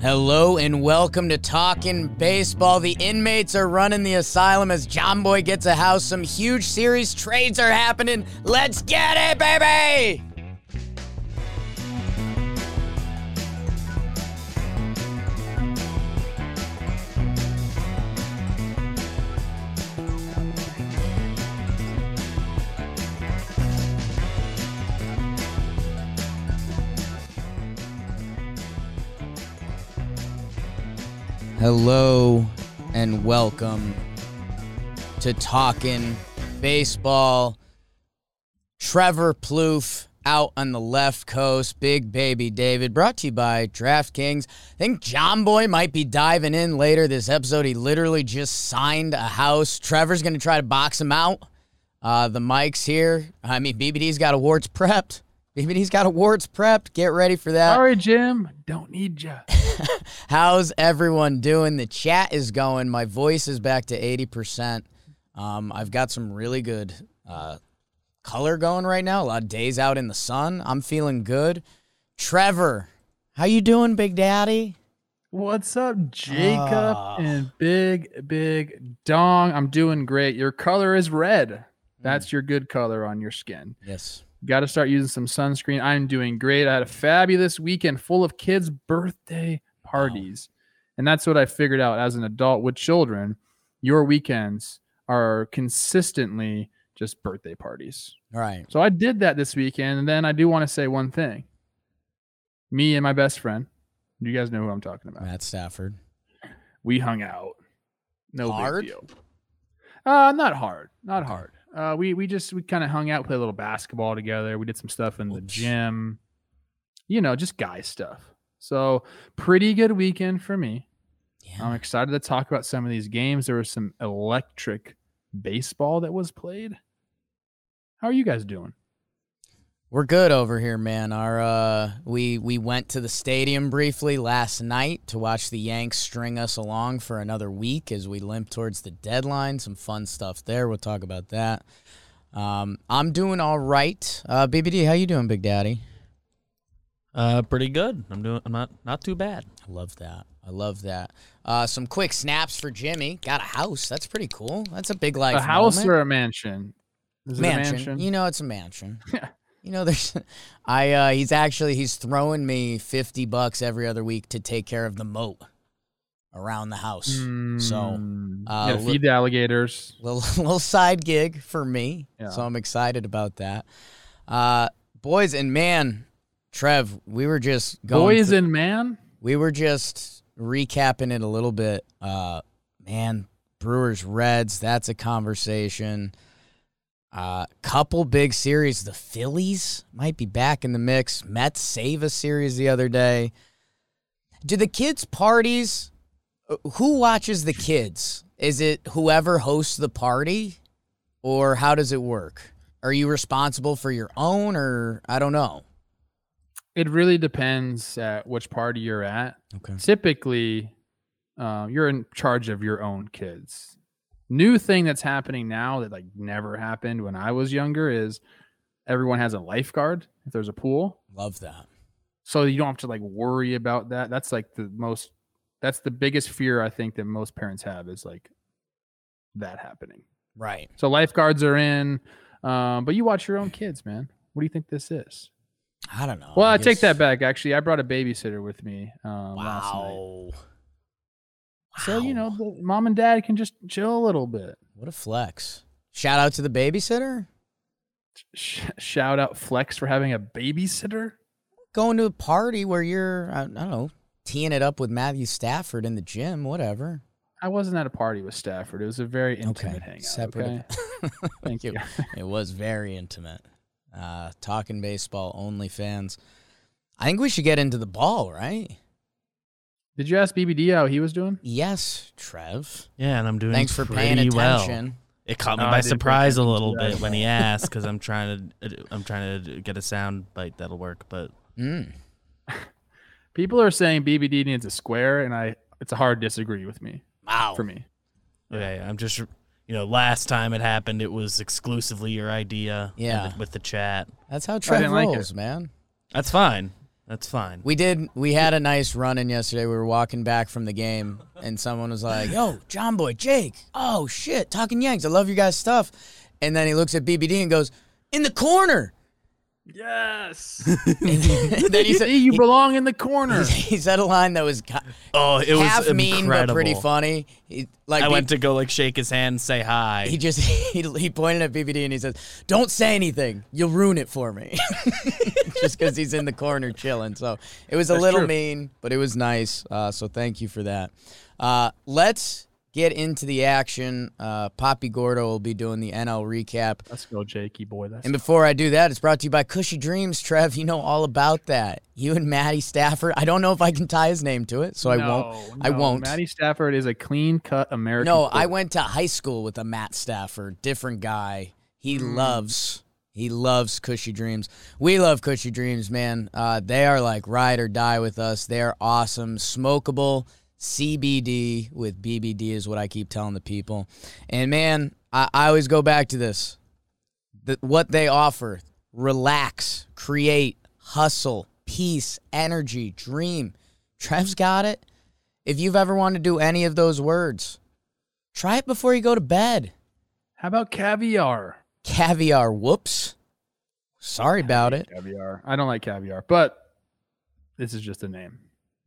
Hello and welcome to Talking Baseball. The inmates are running the asylum as John Boy gets a house. Some huge series trades are happening. Let's get it, baby! Hello and welcome to Talking Baseball. Trevor Plouffe out on the left coast. Big Baby David, brought to you by DraftKings. I think John Boy might be diving in later this episode. He literally just signed a house. Trevor's going to try to box him out. Uh, the mic's here. I mean, BBD's got awards prepped. BBD's got awards prepped. Get ready for that. Sorry, Jim. Don't need ya. How's everyone doing? The chat is going. My voice is back to 80%. Um, I've got some really good uh, color going right now. A lot of days out in the sun. I'm feeling good. Trevor, how you doing, Big Daddy? What's up, Jacob Ah. and Big Big Dong? I'm doing great. Your color is red. That's your good color on your skin. Yes. Got to start using some sunscreen. I'm doing great. I had a fabulous weekend full of kids' birthday parties. And that's what I figured out as an adult with children. Your weekends are consistently just birthday parties. All right. So I did that this weekend. And then I do want to say one thing. Me and my best friend, you guys know who I'm talking about. Matt Stafford. We hung out. No Hard? big deal. Uh, not hard. Not hard. Uh, we we just we kind of hung out, played a little basketball together. We did some stuff in the gym. You know, just guy stuff. So pretty good weekend for me. I'm excited to talk about some of these games. There was some electric baseball that was played. How are you guys doing? We're good over here, man. Our uh, we we went to the stadium briefly last night to watch the Yanks string us along for another week as we limp towards the deadline. Some fun stuff there. We'll talk about that. Um, I'm doing all right. Uh, BBD, how you doing, Big Daddy? Uh, pretty good. I'm doing. I'm not not too bad. I love that. I love that. Uh, some quick snaps for Jimmy. Got a house. That's pretty cool. That's a big life. a house moment. or a mansion? Is it mansion. a mansion? You know, it's a mansion. you know, there's. I. Uh, he's actually he's throwing me fifty bucks every other week to take care of the moat around the house. So Mm, uh, gotta li- feed the alligators. little little side gig for me. Yeah. So I'm excited about that. Uh, boys and man, Trev, we were just going. Boys through- and man. we were just recapping it a little bit. Uh, man, Brewers Reds, that's a conversation. Uh, couple big series. The Phillies might be back in the mix. Mets save a series the other day. Do the kids' parties? uh, Who watches the kids? Is it whoever hosts the party, or how does it work? Are you responsible for your own, or I don't know? It really depends at which party you're at. Okay. Typically, uh, you're in charge of your own kids. New thing that's happening now that like never happened when I was younger is everyone has a lifeguard if there's a pool, Love that. so you don't have to like worry about that. That's like the most. That's the biggest fear I think that most parents have is like that happening. Right. So lifeguards are in, um, but you watch your own kids, man. What do you think this is? I don't know. Well, I, take guess- that back. Actually, I brought a babysitter with me um, last night. So you know, the mom and dad can just chill a little bit. what a flex. Shout out to the babysitter. Sh- shout out Flex for having a babysitter. Going to a party where you're, I, I don't know, teeing it up with Matthew Stafford in the gym, whatever. I wasn't at a party with Stafford. It was a very intimate okay. hangout. Separate. Okay? Thank you. it was very intimate. Uh, talking baseball, only fans. I think we should get into the ball, right? Did you ask BBD how he was doing? Yes, Trev. Yeah, and I'm doing. Thanks for paying pretty well. attention. It caught me No, by surprise a little bit when he asked because I'm trying to. I'm trying to get a sound bite that'll work, but Mm. People are saying BBD needs a square, and I it's a hard disagree with me Wow. for me. okay. I'm just. You know, last time it happened, it was exclusively your idea. Yeah. with the chat. That's how Trev didn't like it. rolls, man. That's fine. That's fine. We did. We had a nice run in yesterday. We were walking back from the game, and someone was like, "Yo, John Boy, Jake. Oh shit, talking Yanks. I love your guys' stuff." And then he looks at BBD and goes, "In the corner." Yes. Then he said, you belong in the corner. he said a line that was oh, it was half mean but pretty funny. He, like I B- went to go like shake his hand, say hi. He just he, he pointed at BBD and he says, "Don't say anything. You'll ruin it for me." just because he's in the corner chilling. So it was a That's little true. mean, but it was nice. Uh, so thank you for that. Uh, let's get into the action. Uh, Poppy Gordo will be doing the NL recap. Let's go, Jakey boy. That's And before I do that, it's brought to you by Kushy Dreams. Trev, you know all about that. You and Maddie Stafford. I don't know if I can tie his name to it, so I won't. I won't. Matty Stafford is a clean cut American. No, I went to high school with a Matt Stafford, different guy. He Hmm. loves he loves Kushy Dreams. We love Kushy Dreams, man. Uh, they are like ride or die with us. They are awesome, smokable CBD with BBD is what I keep telling the people. And man, I, I always go back to this. The, what they offer: relax, create, hustle, peace, energy, dream. Trev's got it. If you've ever wanted to do any of those words, try it before you go to bed. How about caviar? Caviar, whoops. Sorry about it. Caviar. I don't like caviar, but this is just a name.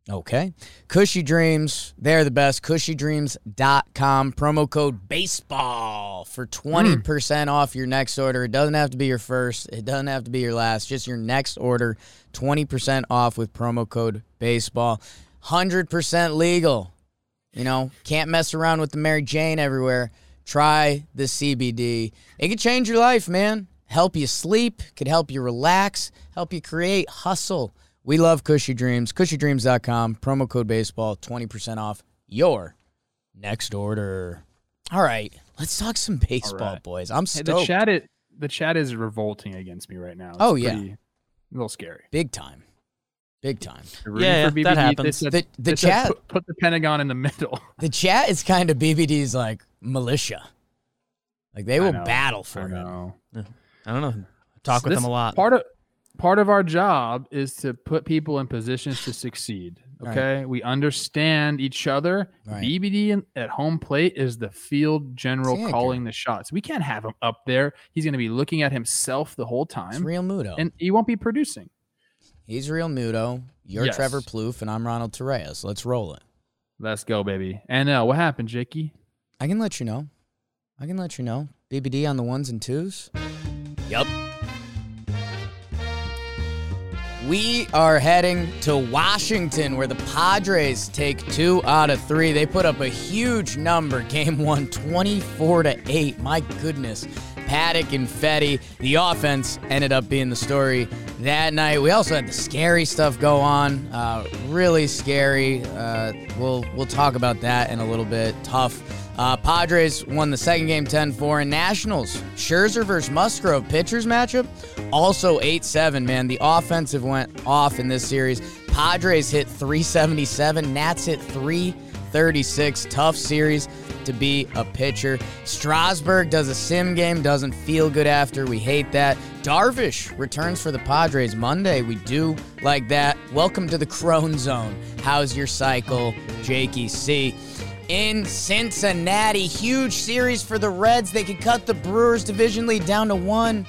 Okay. Kushy Dreams, they're the best. KushyDreams.com. Promo code BASEBALL for 20% hmm. off your next order. It doesn't have to be your first, it doesn't have to be your last, just your next order. 20% off with promo code BASEBALL. 100% legal. You know, can't mess around with the Mary Jane everywhere. Try the CBD. It could change your life, man. Help you sleep, could help you relax, help you create hustle. We love Kushy Dreams. KushyDreams.com. Promo code baseball. 20% off your next order. All right. Let's talk some baseball, right. boys. I'm Hey, the chat it the chat is revolting against me right now. It's Oh, yeah. pretty- a little scary. Big time. Big time. Yeah, yeah, that BBD. They happens. said- The- the chat- put, put the Pentagon in the middle. The chat is kind of BBD's like militia. Like they will know. battle I for him. know. I don't know. Talk with them a lot. Part of part of our job is to put people in positions to succeed. Right. Okay, we understand each other. Right. BBD at home plate is the field general It's the anchor. calling the shots. We can't have him up there. He's going to be looking at himself the whole It's time, real Muto. and he won't be producing. He's real Mudo. You're Yes. Trevor Plouffe, and I'm Ronald Torres. Let's roll it. Let's go, baby. And uh, what happened, Jakey? I can let you know. I can let you know. BBD on the ones and twos. Yup. We are heading to Washington where the Padres take two out of three. They put up a huge number. Game one, 24 to 8. My goodness. Paddack and Fedde. The offense ended up being the story that night. We also had the scary stuff go on. Uh, really scary. Uh, we'll we'll talk about that in a little bit. Tough. Uh, Padres won the second game 10-4 and Nationals. Scherzer versus Musgrove pitchers matchup also 8-7, man. The offensive went off in this series. Padres hit 377, Nats hit 336. Tough series to be a pitcher. Strasburg does a sim game, doesn't feel good after. We hate that. Darvish returns for the Padres Monday. We do like that. Welcome to the Crone Zone. How's your cycle, Jakey C? In Cincinnati, huge series for the Reds. They could cut the Brewers division lead down to one.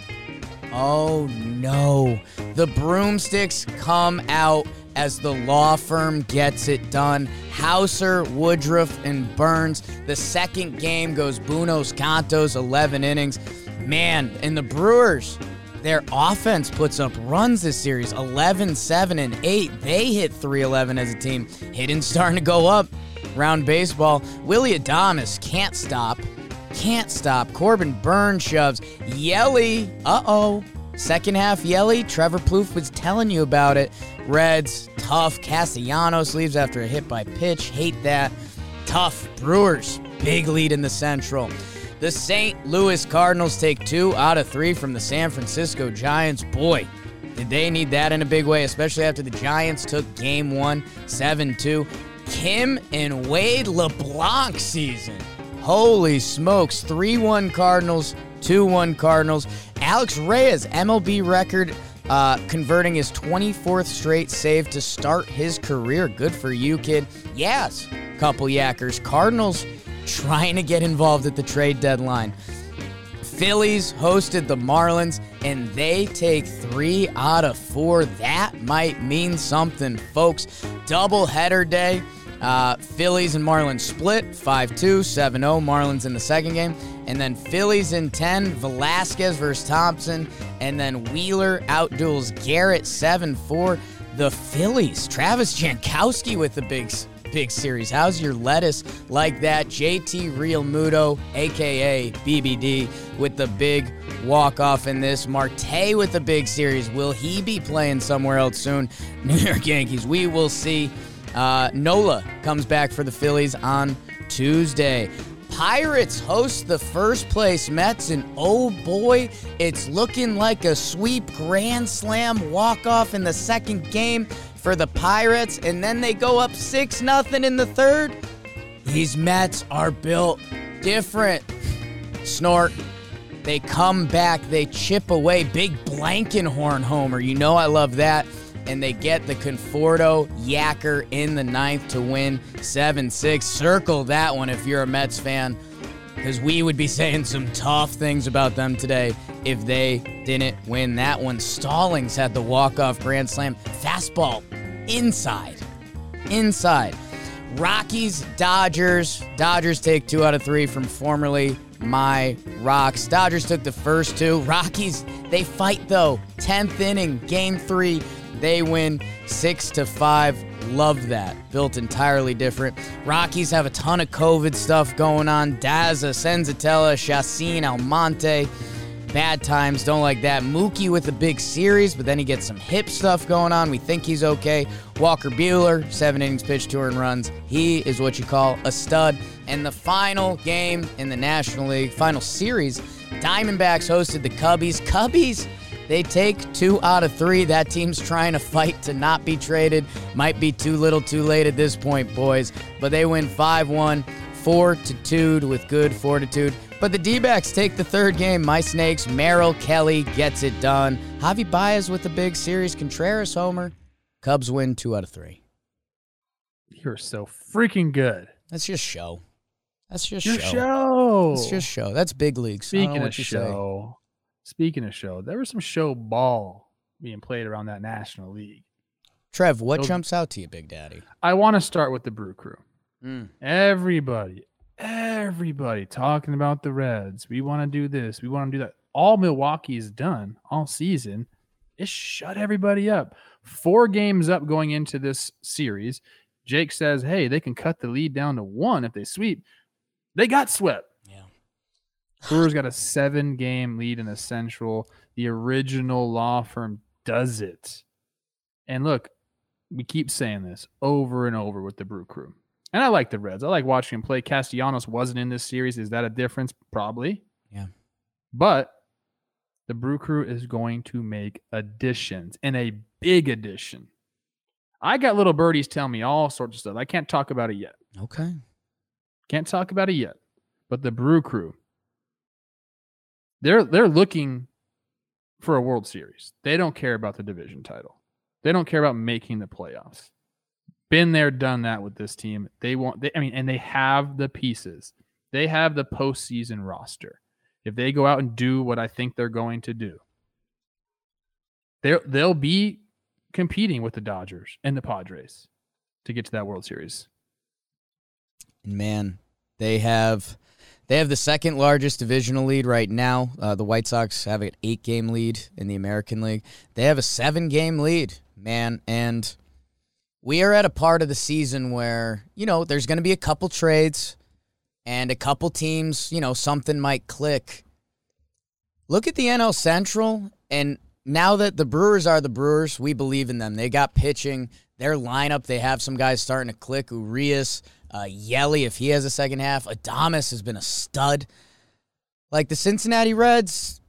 Oh no. The broomsticks come out as the law firm gets it done. Houser, Woodruff, and Burnes. The second game goes Buenos Cantos, 11 innings. Man, and the Brewers, their offense puts up runs this series 11, 7, and 8. They hit 311 as a team. Hitting's starting to go up. Round baseball. Willy Adames can't stop. Can't stop. Corbin Burnes shoves. Yelly. Uh oh. Second half Yelly. Trevor Plouffe was telling you about it. Reds. Tough. Castellanos leaves after a hit by pitch. Hate that. Tough. Brewers. Big lead in the Central. The St. Louis Cardinals take two out of three from the San Francisco Giants. Boy, did they need that in a big way, especially after the Giants took game one, 7 2. Kim and Wade LeBlanc season. Holy smokes. 3 1 Cardinals, 2 1 Cardinals. Alex Reyes, MLB record uh, converting his 24th straight save to start his career. Good for you, kid. Yes, couple yackers. Cardinals trying to get involved at the trade deadline. Phillies hosted the Marlins, and they take three out of four. That might mean something, folks. Double header day. Uh, Phillies and Marlins split 5 2, 7 0. Marlins in the second game. And then Phillies in 10, Velasquez versus Thompson. And then Wheeler outduels Garrett 7 4. The Phillies, Travis Jankowski with the big, big series. How's your lettuce like that? JT Realmuto, aka BBD, with the big walk off in this. Marte with the big series. Will he be playing somewhere else soon? New York Yankees. We will see. Uh, Nola comes back for the Phillies on Tuesday. Pirates host the first place Mets, and oh boy, it's looking like a sweep grand slam walk off in the second game for the Pirates, and then they go up 6 nothing in the third. These Mets are built different. Snort. They come back, they chip away. Big Blankenhorn homer. You know I love that and they get the Conforto Yacker in the ninth to win 7 6. Circle that one if you're a Mets fan, because we would be saying some tough things about them today if they didn't win that one. Stallings had the walk off grand slam. Fastball inside. Inside. Rockies, Dodgers. Dodgers take two out of three from formerly my Rocks. Dodgers took the first two. Rockies, they fight though. 10th inning, game three. They win six to five. Love that. Built entirely different. Rockies have a ton of COVID stuff going on. Daza, Senzatela, Chacin, Almonte. Bad times, don't like that. Mookie with a big series, but then he gets some hip stuff going on. We think he's okay. Walker Buehler, seven innings pitched, two earned runs. He is what you call a stud. And the final game in the National League, final series, Diamondbacks hosted the Cubbies. Cubbies they take two out of three. That team's trying to fight to not be traded. Might be too little too late at this point, boys. But they win 5 1, 4 to 2 with good fortitude. But the D backs take the third game. My Snakes, Merrill Kelly gets it done. Javi Baez with the big series. Contreras homer. Cubs win two out of three. You're so freaking good. That's just show. That's just Your show. show. That's just show. That's big leagues. I don't know Speaking of you say. show, speaking of show, there was some show ball being played around that National League. Trev, what Those- jumps out to you, Big Daddy? I want to start with the Brew Crew. Mm. Everybody, everybody talking about the Reds. We want to do this. We want to do that. All Milwaukee's done all season is shut everybody up. Four games up going into this series. Jake says, hey, they can cut the lead down to one if they sweep. They got swept. Yeah. Brewers got a seven game lead in the Central. The original law firm does it. And look, we keep saying this over and over with the Brew Crew. And I like the Reds. I like watching him play. Castellanos wasn't in this series. Is that a difference? Probably. Yeah. But the Brew Crew is going to make additions and a big addition. I got little birdies telling me all sorts of stuff. I can't talk about it yet. Okay. Can't talk about it yet. But the Brew Crew, they're they're looking for a World Series. They don't care about the division title. They don't care about making the playoffs. Been there, done that with this team. They want. They, I mean, and they have the pieces. They have the postseason roster. If they go out and do what I think they're going to do, they they'll be competing with the Dodgers and the Padres to get to that World Series. And man, they have they have the second largest divisional lead right now. Uh, the White Sox have an eight game lead in the American League. They have a seven game lead, man, and we are at a part of the season where you know there's going to be a couple trades and a couple teams. You know something might click. Look at the NL Central, and now that the Brewers are the Brewers, we believe in them. They got pitching. Their lineup, they have some guys starting to click. Urias, uh, Yelly, if he has a second half. Adames has been a stud. Like the Cincinnati Reds,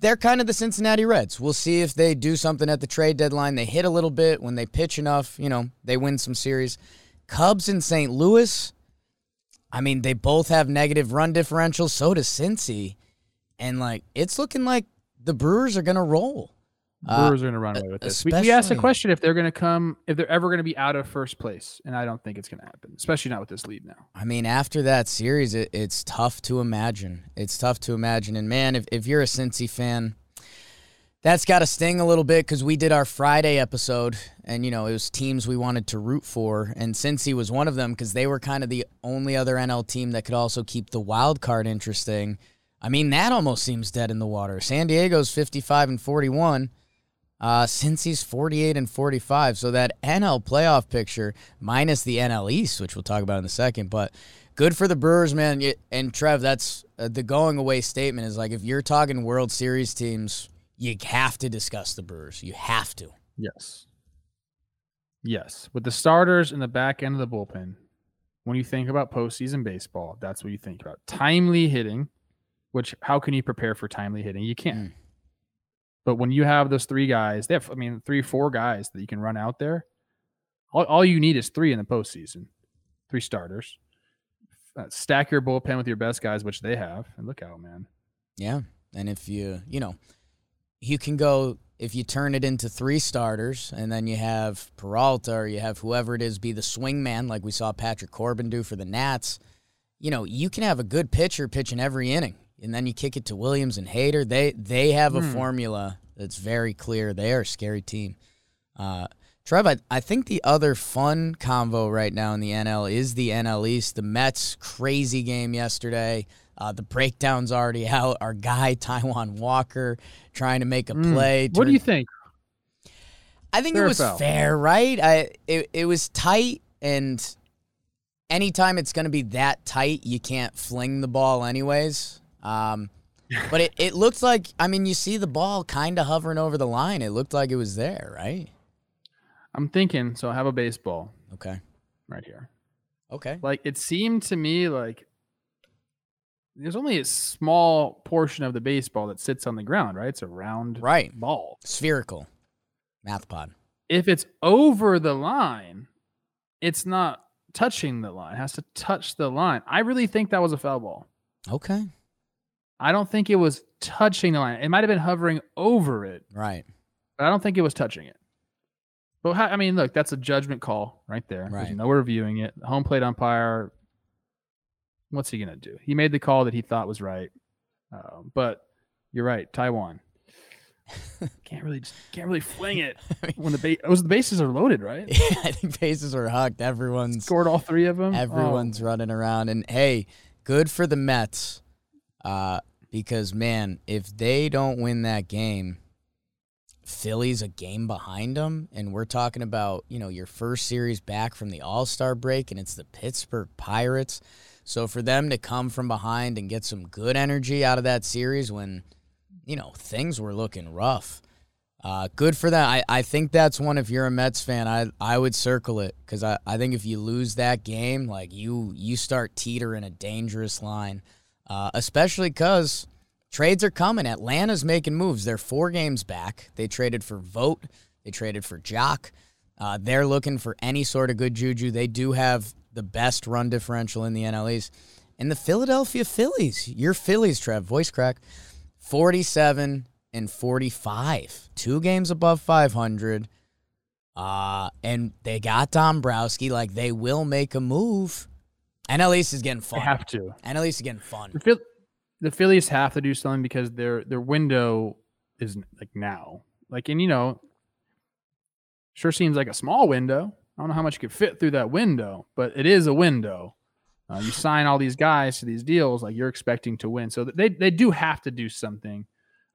they're kind of the Cincinnati Reds. We'll see if they do something at the trade deadline. They hit a little bit when they pitch enough. You know, they win some series. Cubs and St. Louis, I mean, they both have negative run differentials. So does Cincy. And like, it's looking like the Brewers are going to roll. Uh, Brewers are going to run away with this. We, we asked the question if they're going to come, if they're ever going to be out of first place, and I don't think it's going to happen, especially not with this lead now. I mean, after that series, it, it's tough to imagine. It's tough to imagine. And man, if, if you're a Cincy fan, that's got to sting a little bit because we did our Friday episode, and you know it was teams we wanted to root for, and Cincy was one of them because they were kind of the only other NL team that could also keep the wild card interesting. I mean, that almost seems dead in the water. San Diego's 55 and 41. Uh, since he's 48 and 45. So that NL playoff picture, minus the NL East, which we'll talk about in a second, but good for the Brewers, man. And Trev, that's uh, the going away statement is like if you're talking World Series teams, you have to discuss the Brewers. You have to. Yes. Yes. With the starters in the back end of the bullpen, when you think about postseason baseball, that's what you think about. Timely hitting, which how can you prepare for timely hitting? You can't. Mm. But when you have those three guys, they have, I mean, three, four guys that you can run out there. All, all you need is three in the postseason, three starters. Uh, stack your bullpen with your best guys, which they have, and look out, man. Yeah. And if you, you know, you can go, if you turn it into three starters and then you have Peralta or you have whoever it is be the swing man, like we saw Patrick Corbin do for the Nats, you know, you can have a good pitcher pitching every inning. And then you kick it to Williams and Hader. They they have a Hmm. formula that's very clear. They are a scary team. Uh, Trev, I, I think the other fun convo right now in the NL is the NL East. The Mets crazy game yesterday. Uh, the breakdown's already out. Our guy Taijuan Walker trying to make a Mm. play. What do you think? I think Fair it was foul? fair, right? I it, it was tight, and anytime it's going to be that tight, you can't fling the ball anyways. Um, but it, it looked like I mean you see the ball kind of hovering over the line. It looked like it was there, right? I'm thinking, so I have a baseball Okay. right here. Okay. Like it seemed to me like there's only a small portion of the baseball that sits on the ground, right? It's a round Right. ball. Spherical. Math pod. If it's over the line, it's not touching the line. It has to touch the line. I really think that was a foul ball. Okay. I don't think it was touching the line. It might have been hovering over it, Right. but I don't think it was touching it. But how, I mean, look, that's a judgment call right there. Right. There's no reviewing it. Home plate umpire, what's he gonna do? He made the call that he thought was right. Um, but you're right, Taijuan can't really just can't really fling it when the base was the bases are loaded, right? I think bases are hugged. Everyone's Scored all three of them. Oh, Everyone's running around, and hey, good for the Mets, uh, because man, if they don't win that game, Philly's a game behind them, and we're talking about you know your first series back from the All Star break, and it's the Pittsburgh Pirates. So for them to come from behind and get some good energy out of that series when you know things were looking rough. Uh, good for that. I, I think that's one. If you're a Mets fan, I I would circle it because I, I think if you lose that game, like you you start teetering a dangerous line, uh, especially because trades are coming. Atlanta's making moves. They're four games back. They traded for Vogt. They traded for Joc. Uh, they're looking for any sort of good juju. They do have the best run differential in the NL East. And the Philadelphia Phillies, your Phillies, Trev, voice crack, 47 and 45. Two games above 500. Uh, and they got Dombrowski. Like, they will make a move. NL East is getting They fun. have to. NL East is getting fun. The, Phil- the Phillies have to do something because their their window is like now. Like, and you know, sure seems like a small window. I don't know how much you could fit through that window, but it is a window. Uh, you sign all these guys to these deals, like you're expecting to win. So they they do have to do something.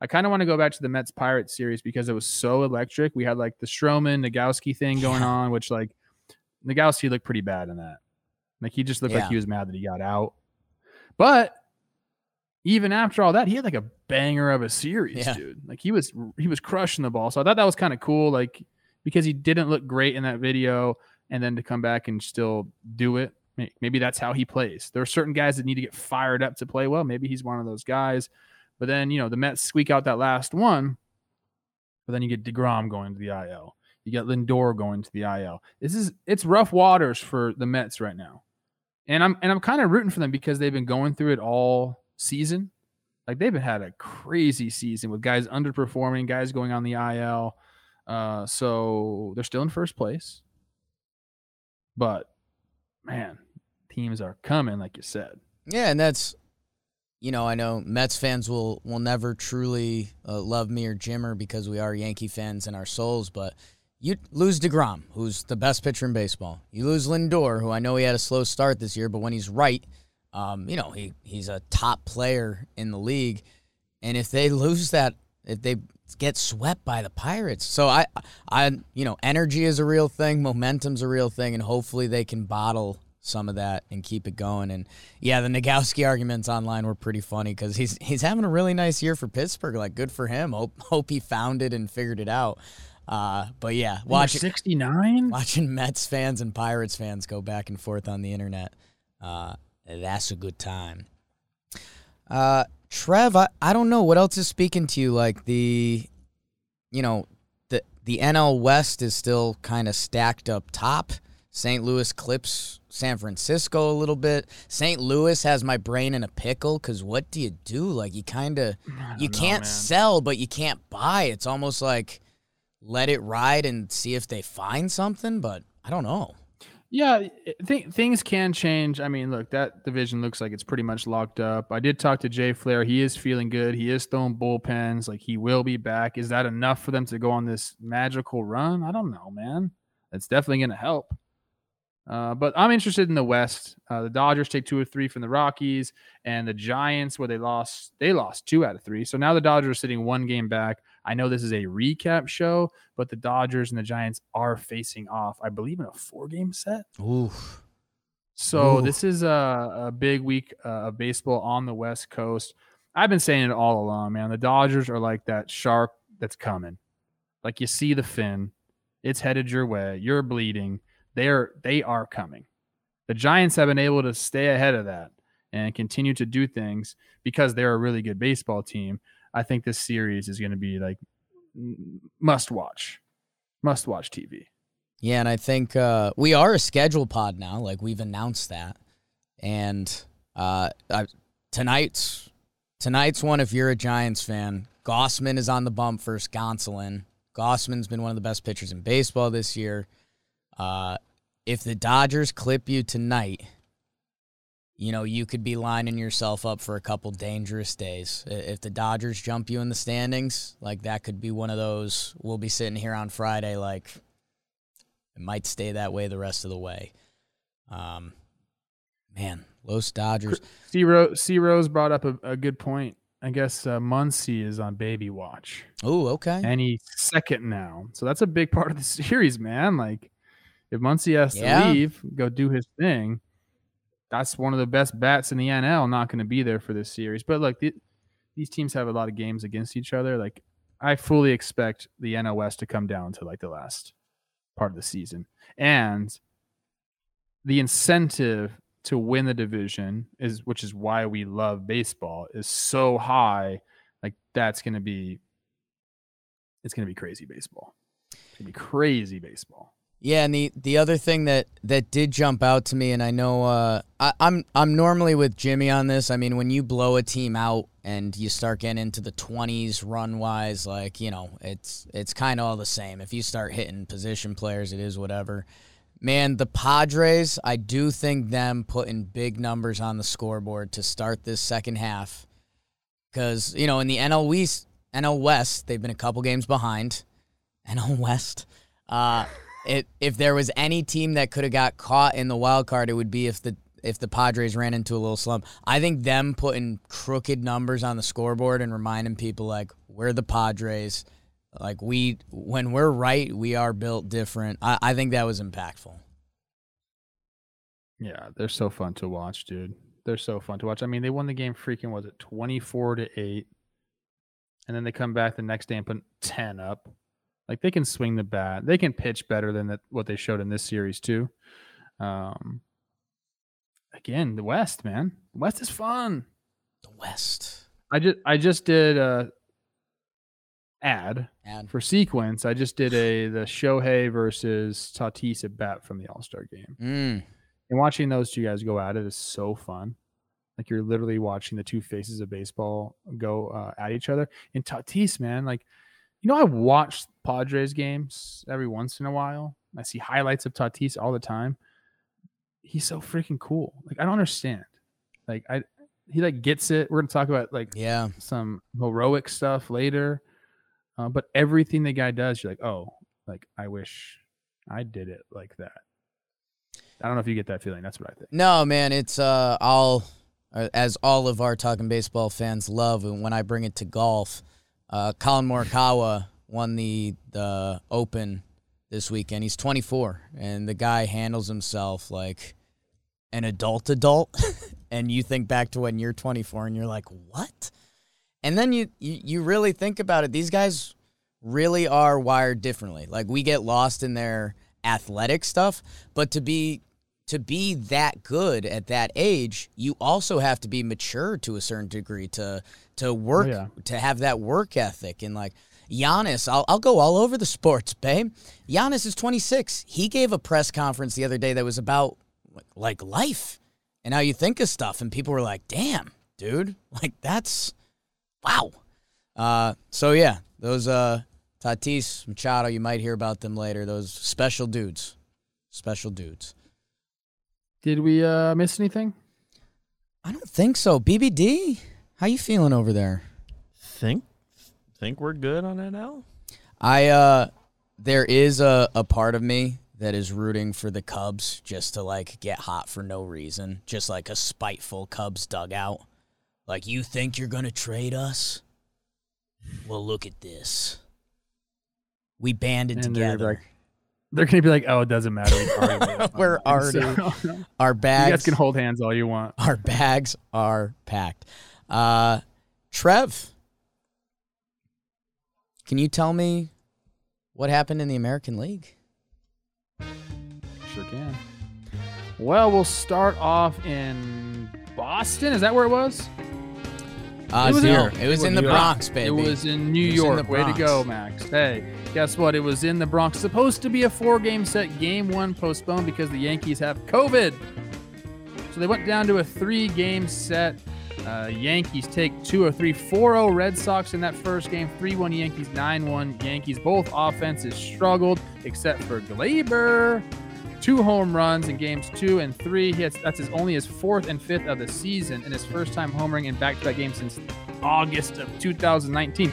I kind of want to go back to the Mets Pirates series because it was so electric. We had like the Stroman Nagowski thing going on, which like Nagowski looked pretty bad in that. Like he just looked Yeah. like he was mad that he got out. But even after all that, he had like a banger of a series, Yeah. dude. Like he was he was crushing the ball. So I thought that was kind of cool, like because he didn't look great in that video, and then to come back and still do it. Maybe that's how he plays. There are certain guys that need to get fired up to play well. Maybe he's one of those guys. But then you know the Mets squeak out that last one, but then you get Degrom going to the IL. You got Lindor going to the IL. This is it's rough waters for the Mets right now, and I'm and I'm kind of rooting for them because they've been going through it all season. Like they've had a crazy season with guys underperforming, guys going on the IL. Uh, so they're still in first place. But man, teams are coming, like you said. Yeah, and that's you know, I know Mets fans will will never truly uh, love me or Jimmer because we are Yankee fans in our souls, but you lose DeGrom, who's the best pitcher in baseball. You lose Lindor, who I know he had a slow start this year, but when he's right, um, you know, he he's a top player in the league. And if they lose that, if they get swept by the Pirates, so I, I, you know, energy is a real thing, momentum's a real thing, and hopefully they can bottle some of that and keep it going. And yeah, the Nagowski arguments online were pretty funny because he's he's having a really nice year for Pittsburgh. Like, good for him. Hope hope he found it and figured it out. Uh, but yeah, watching sixty nine, watching Mets fans and Pirates fans go back and forth on the internet. Uh, that's a good time. Uh, Trev, I, I don't know what else is speaking to you. Like the, you know, the the NL West is still kind of stacked up top. St. Louis clips San Francisco a little bit. St. Louis has my brain in a pickle because what do you do? Like you kind of you know, can't man. sell, but you can't buy. It's almost like let it ride and see if they find something. But I don't know. Yeah, th- things can change. I mean, look, that division looks like it's pretty much locked up. I did talk to Jay Flair. He is feeling good. He is throwing bullpens. Like he will be back. Is that enough for them to go on this magical run? I don't know, man. That's definitely going to help. Uh, but I'm interested in the West. Uh, the Dodgers take two or three from the Rockies, and the Giants, where they lost, they lost two out of three. So now the Dodgers are sitting one game back. I know this is a recap show, but the Dodgers and the Giants are facing off, I believe, in a four-game set. Ooh. So Ooh. this is a, a big week uh, of baseball on the West Coast. I've been saying it all along, man. The Dodgers are like that shark that's coming. Like you see the fin, it's headed your way. You're bleeding they're they are coming. The Giants have been able to stay ahead of that and continue to do things because they're a really good baseball team. I think this series is going to be like must watch, must watch TV. Yeah, and I think uh, we are a schedule pod now. Like we've announced that, and uh, tonight's tonight's one. If you're a Giants fan, Gausman is on the bump versus Gonsolin. Gausman's been one of the best pitchers in baseball this year. Uh, if the Dodgers clip you tonight, you know, you could be lining yourself up for a couple dangerous days. If the Dodgers jump you in the standings, like that could be one of those. We'll be sitting here on Friday, like it might stay that way the rest of the way. Um, man, Los Dodgers. C Rose, C Rose brought up a, a good point. I guess uh, Muncy is on baby watch. Oh, okay. Any second now. So that's a big part of the series, man. Like, if Muncy has to leave, go do his thing, that's one of the best bats in the NL. Not going to be there for this series. But look, the, these teams have a lot of games against each other. Like I fully expect the NL West to come down to like the last part of the season, and the incentive to win the division is, which is why we love baseball, is so high. Like that's going to be, it's going to be crazy baseball. It's going to be crazy baseball. Yeah, and the the other thing that that did jump out to me, and I know uh, I, I'm I'm normally with Jimmy on this. I mean, when you blow a team out and you start getting into the 20s run wise, like you know, it's it's kind of all the same. If you start hitting position players, it is whatever. Man, the Padres, I do think them putting big numbers on the scoreboard to start this second half, because you know in the NL West, NL West, they've been a couple games behind. NL West. Uh, it, if there was any team that could have got caught in the wild card, it would be if the if the Padres ran into a little slump. I think them putting crooked numbers on the scoreboard and reminding people like we're the Padres, like we when we're right, we are built different. I, I think that was impactful. Yeah, they're so fun to watch, dude. They're so fun to watch. I mean, they won the game freaking was it 24 to 8. And then they come back the next day and put 10 up. Like they can swing the bat. They can pitch better than that, what they showed in this series too. Um again, the West, man. The West is fun. The West. I just I just did a ad And for sequence. I just did a the Shohei versus Tatis at bat from the All Star game. mm, And watching those two guys go at it is so fun. Like you're literally watching the two faces of baseball go uh, at each other. And Tatis, man, like you know, I watch Padres games every once in a while. I see highlights of Tatis all the time. He's so freaking cool. Like I don't understand. Like I, he like gets it. We're gonna talk about like Yeah. some heroic stuff later. Uh, but everything the guy does, you're like, oh, like I wish I did it like that. I don't know if you get that feeling. That's what I think. No, man, it's uh all uh, as all of our talking baseball fans love and when I bring it to golf. Uh Collin Morikawa won the the Open this weekend. He's 24 and the guy handles himself like an adult adult and you think back to when you're 24 and you're like, "What?" And then you, you you really think about it. These guys really are wired differently. Like we get lost in their athletic stuff, but to be to be that good at that age, you also have to be mature to a certain degree to to work yeah. to have that work ethic and like Giannis, I'll, I'll go all over the sports, babe. Giannis is 26. He gave a press conference the other day that was about like, like life and how you think of stuff, and people were like, "Damn, dude, like that's wow." Uh, so yeah, those uh, Tatis, Machado, you might hear about them later. Those special dudes, special dudes. Did we uh, miss anything? I don't think so. BBD, how you feeling over there? Think think we're good on NL? I uh there is a, a part of me that is rooting for the Cubs just to like get hot for no reason. Just like a spiteful Cubs dugout. Like you think you're gonna trade us? Well look at this. We banded And they're together. like- They're gonna be like, oh, it doesn't matter. We're already, we're already- so- Our bags. you guys can hold hands all you want. our bags are packed. Uh Trev, can you tell me what happened in the American League? Sure can. Well, we'll start off in Boston. Is that where it was? Uh, It was in- it was in the Bronx, baby. It was in New was York. the Way to go, Max. Hey, guess what? It was in the Bronx. Supposed to be a four-game set. Game one postponed because the Yankees have COVID. So they went down to a three-game set. Uh, Yankees take two or three, 4-0 Red Sox in that first game. 3-1 Yankees, 9-1 Yankees. Both offenses struggled except for Gleyber. Two home runs in games two and three. Has, that's his only his fourth and fifth of the season, and his first time homering in back-to-back games since August of 2019.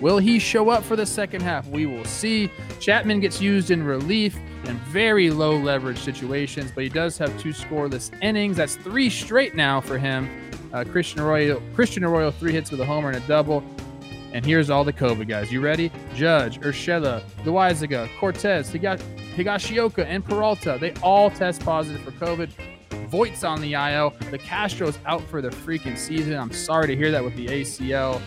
Will he show up for the second half? We will see. Chapman gets used in relief in very low leverage situations, but he does have two scoreless innings. That's three straight now for him. Uh, Christian Arroyo, Christian Arroyo, three hits with a homer and a double. And here's all the COVID guys. You ready? Judge, Urshela, Loaisiga, Cortes, Higa- Higashioka, and Peralta. They all test positive for COVID. Voit's on the IL. The Castros out for the freaking season. I'm sorry to hear that with the ACL.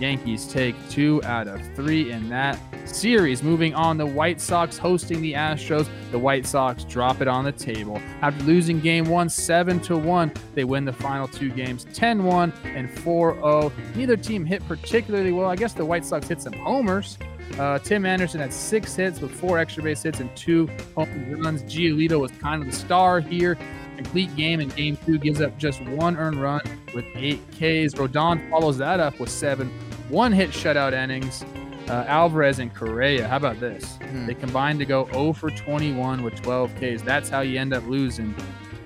Yankees take two out of three in that series. Moving on, the White Sox hosting the Astros. The White Sox drop it on the table. After losing game one, 7 to 1, they win the final two games 10 1 and 4 0. Neither team hit particularly well. I guess the White Sox hit some homers. Uh, Tim Anderson had six hits with four extra base hits and two home runs. Giolito was kind of the star here. Complete game in game two gives up just one earned run with eight Ks. Rodon follows that up with seven one hit shutout innings. Uh, Alvarez and Correa. How about this? Hmm. They combined to go 0 for 21 with 12 Ks. That's how you end up losing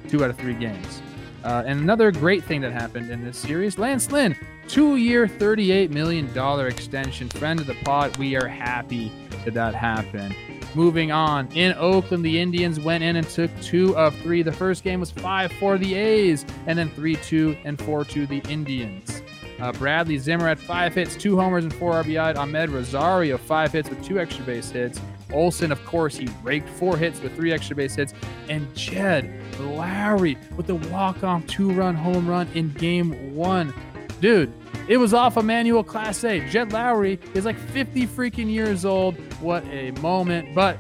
two out of three games. Uh, and another great thing that happened in this series Lance Lynn, two year, $38 million extension. Friend of the pod. We are happy that that happened. Moving on, in Oakland, the Indians went in and took two of three. The first game was 5 for the A's, and then 3 2 and 4 2 the Indians. Uh, Bradley Zimmer had five hits, two homers, and four RBI. Amed Rosario, five hits with two extra base hits. Olson, of course, he raked four hits with three extra base hits. And Jed Lowrie with the walk-off two-run home run in game one. Dude, it was off Emmanuel Clase. Jed Lowrie is like 50 freaking years old. What a moment. But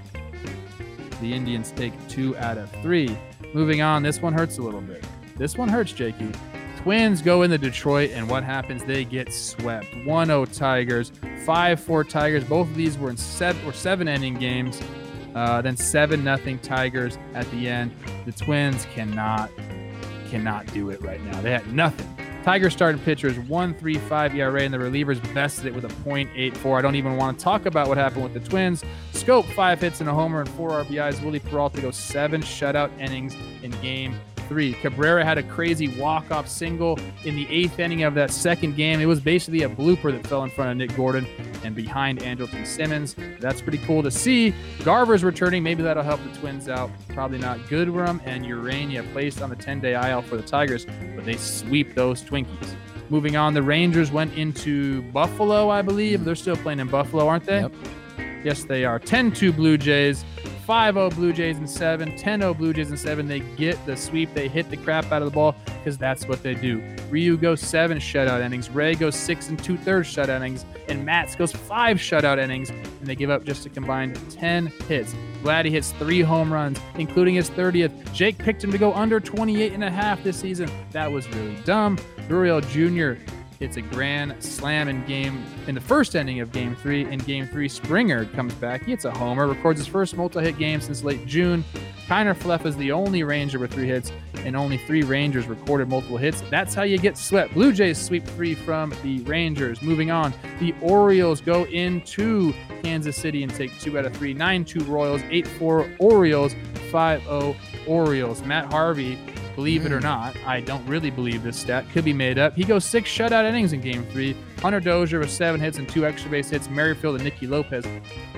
the Indians take two out of three. Moving on, this one hurts a little bit. This one hurts, Jakey. Twins go into Detroit, and what happens? They get swept. 1 0 Tigers, 5 4 Tigers. Both of these were in seven or seven inning games. Uh, then 7 nothing Tigers at the end. The Twins cannot, cannot do it right now. They had nothing. Tigers starting pitchers 1.35 ERA and the relievers bested it with a .84. I don't even want to talk about what happened with the Twins. Schoop five hits and a homer and four RBIs. Wily Peralta goes seven shutout innings in game three. Cabrera had a crazy walk-off single in the eighth inning of that second game. It was basically a blooper that fell in front of Nick Gordon and behind Andrelton Simmons. That's pretty cool to see. Garver's returning. Maybe that'll help the Twins out. Probably not. Goodrum and Ureña placed on the 10-day IL for the Tigers, but they sweep those Twinkies. Moving on, the Rangers went into Buffalo, I believe. They're still playing in Buffalo, aren't they? Yep. Yes, they are. 10 2 Blue Jays. 5 0 Blue Jays and 7, 10 0 Blue Jays and 7. They get the sweep. They hit the crap out of the ball because that's what they do. Ryu goes 7 shutout innings. Ray goes 6 and 2 thirds shutout innings. And Matz goes 5 shutout innings. And they give up just a combined 10 hits. Vladdy hits 3 home runs, including his 30th. Jake picked him to go under 28 and a half this season. That was really dumb. Gurriel Jr. It's a grand slam in game in the first inning of game three. In game three, Springer comes back. He hits a homer, records his first multi-hit game since late June. Kiner-Falefa is the only Ranger with three hits, and only three Rangers recorded multiple hits. That's how you get swept. Blue Jays sweep three from the Rangers. Moving on, the Orioles go into Kansas City and take two out of three. 9-2 Royals, 8-4 Orioles, 5-0 Orioles. Matt Harvey Believe it or hmm. not, I don't really believe this stat. Could be made up. He goes six shutout innings in game three. Hunter Dozier with seven hits and two extra base hits. Merrifield and Nicky Lopez,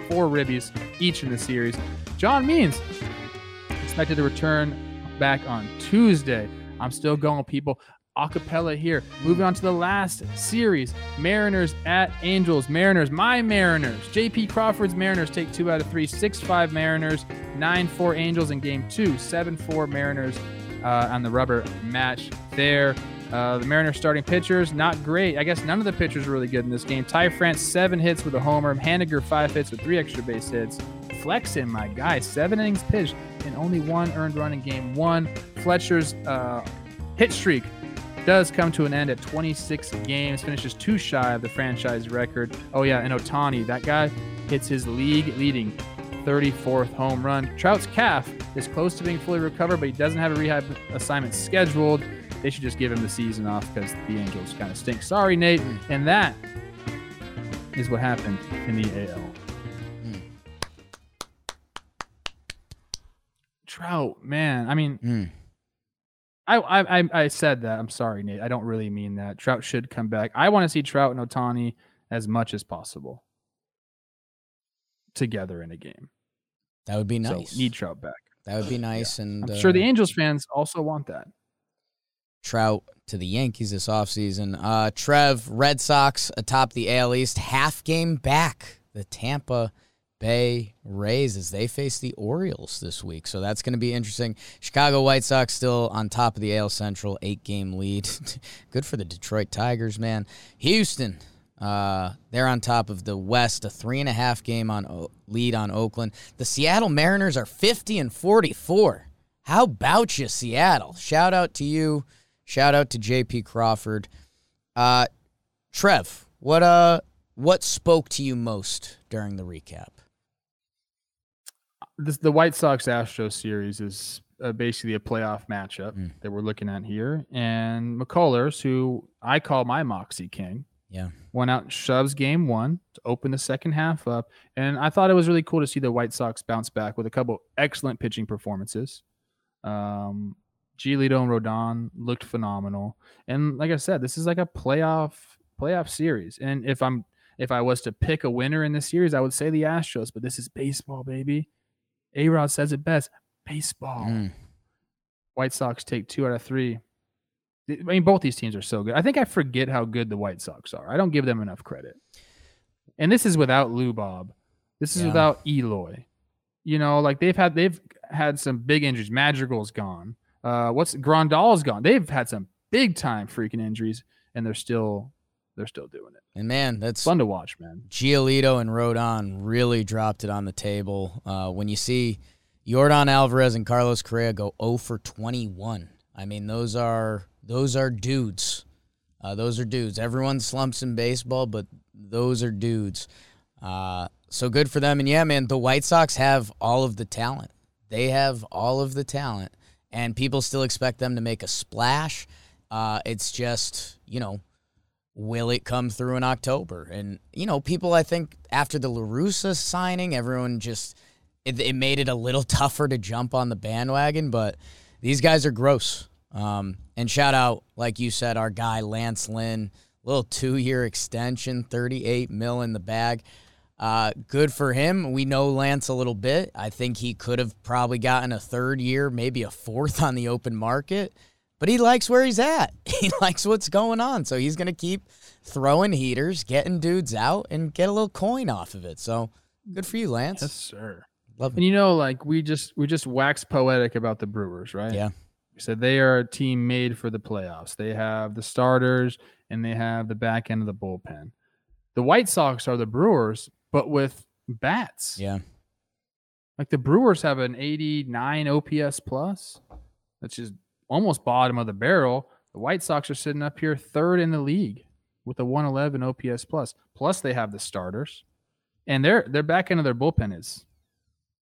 four ribbies each in the series. John Means expected to return back on Tuesday. I'm still going, people. Acapella here. Moving on to the last series Mariners at Angels. Mariners, my Mariners. JP Crawford's Mariners take two out of three. 6 5 Mariners, 9 4 Angels in game two. 7 4 Mariners uh, on the rubber match there. Uh, the Mariners starting pitchers, not great. I guess none of the pitchers really good in this game. Ty France, seven hits with a homer. Haniger, five hits with three extra base hits. Flexen, my guy, seven innings pitched and only one earned run in game one. Fletcher's uh, hit streak does come to an end at 26 games, finishes two shy of the franchise record. Oh, yeah, and Ohtani, that guy hits his league leading 34th home run. Trout's calf is close to being fully recovered, but he doesn't have a rehab assignment scheduled. They should just give him the season off because the Angels kind of stink. Sorry, Nate. And that is what happened in the AL. Mm. Trout, man. I mean, Mm. I, I I I said that. I'm sorry, Nate. I don't really mean that. Trout should come back. I want to see Trout and Ohtani as much as possible together in a game. That would be nice. So need Trout back. that would be nice. And I'm sure the uh, Angels fans also want that. Trout to the Yankees this offseason. Uh, Trev, Red Sox atop the AL East, half game back. The Tampa Bay Rays as they face the Orioles this week. So that's going to be interesting. Chicago White Sox still on top of the AL Central, eight game lead. Good for the Detroit Tigers, man. Houston, uh, they're on top of the West, a three and a half game on o- lead on Oakland. The Seattle Mariners are 50 and 44. How about you, Seattle? Shout out to you. Shout out to JP Crawford. Uh, Trev, what uh, what spoke to you most during the recap? This the White Sox Astros series is uh, basically a playoff matchup Mm. that we're looking at here, and McCullers, who I call my Moxie King, Yeah. went out and shoves game one to open the second half up. And I thought it was really cool to see the White Sox bounce back with a couple excellent pitching performances. Um, Giolito and Rodon looked phenomenal. And like I said, this is like a playoff playoff series. And if I'm if I was to pick a winner in this series, I would say the Astros, but this is baseball, baby. A Rod says it best. Baseball. Mm. White Sox take two out of three. I mean, both these teams are so good. I think I forget how good the White Sox are. I don't give them enough credit. And this is without Lou Bob. This is Yeah. without Eloy. You know, like they've had they've had some big injuries. Madrigal's gone. Uh, what's Grandal's gone. They've had some big time freaking injuries, and they're still they're still doing it. And man, that's Fun to watch, man. Giolito and Rodon really dropped it on the table. Uh, when you see Yordan Alvarez and Carlos Correa go 0 for 21, I mean those are those are dudes. Uh, those are dudes. Everyone slumps in baseball, but those are dudes. Uh, so good for them. And yeah, man, the White Sox have all of the talent. They have all of the talent. and people still expect them to make a splash. Uh, it's just, you know, will it come through in October? And, you know, people, I think, after the LaRussa signing, everyone just, it, it made it a little tougher to jump on the bandwagon, but these guys are gross. Um, and shout out, like you said, our guy Lance Lynn, little two year extension, 38 mil in the bag. Uh, good for him. We know Lance a little bit. I think he could have probably gotten a third year, maybe a fourth on the open market, but he likes where he's at. He likes what's going on. So he's going to keep throwing heaters, getting dudes out, and get a little coin off of it. So good for you, Lance. Yes, sir. Love And you know, like we just we just wax poetic about the Brewers, right? Yeah. Said they are a team made for the playoffs. They have the starters and they have the back end of the bullpen. The White Sox are the Brewers, but with bats. Yeah. Like the Brewers have an 89 OPS plus. That's just almost bottom of the barrel. The White Sox are sitting up here third in the league with a 111 OPS plus. Plus they have the starters. And their their back end of their bullpen is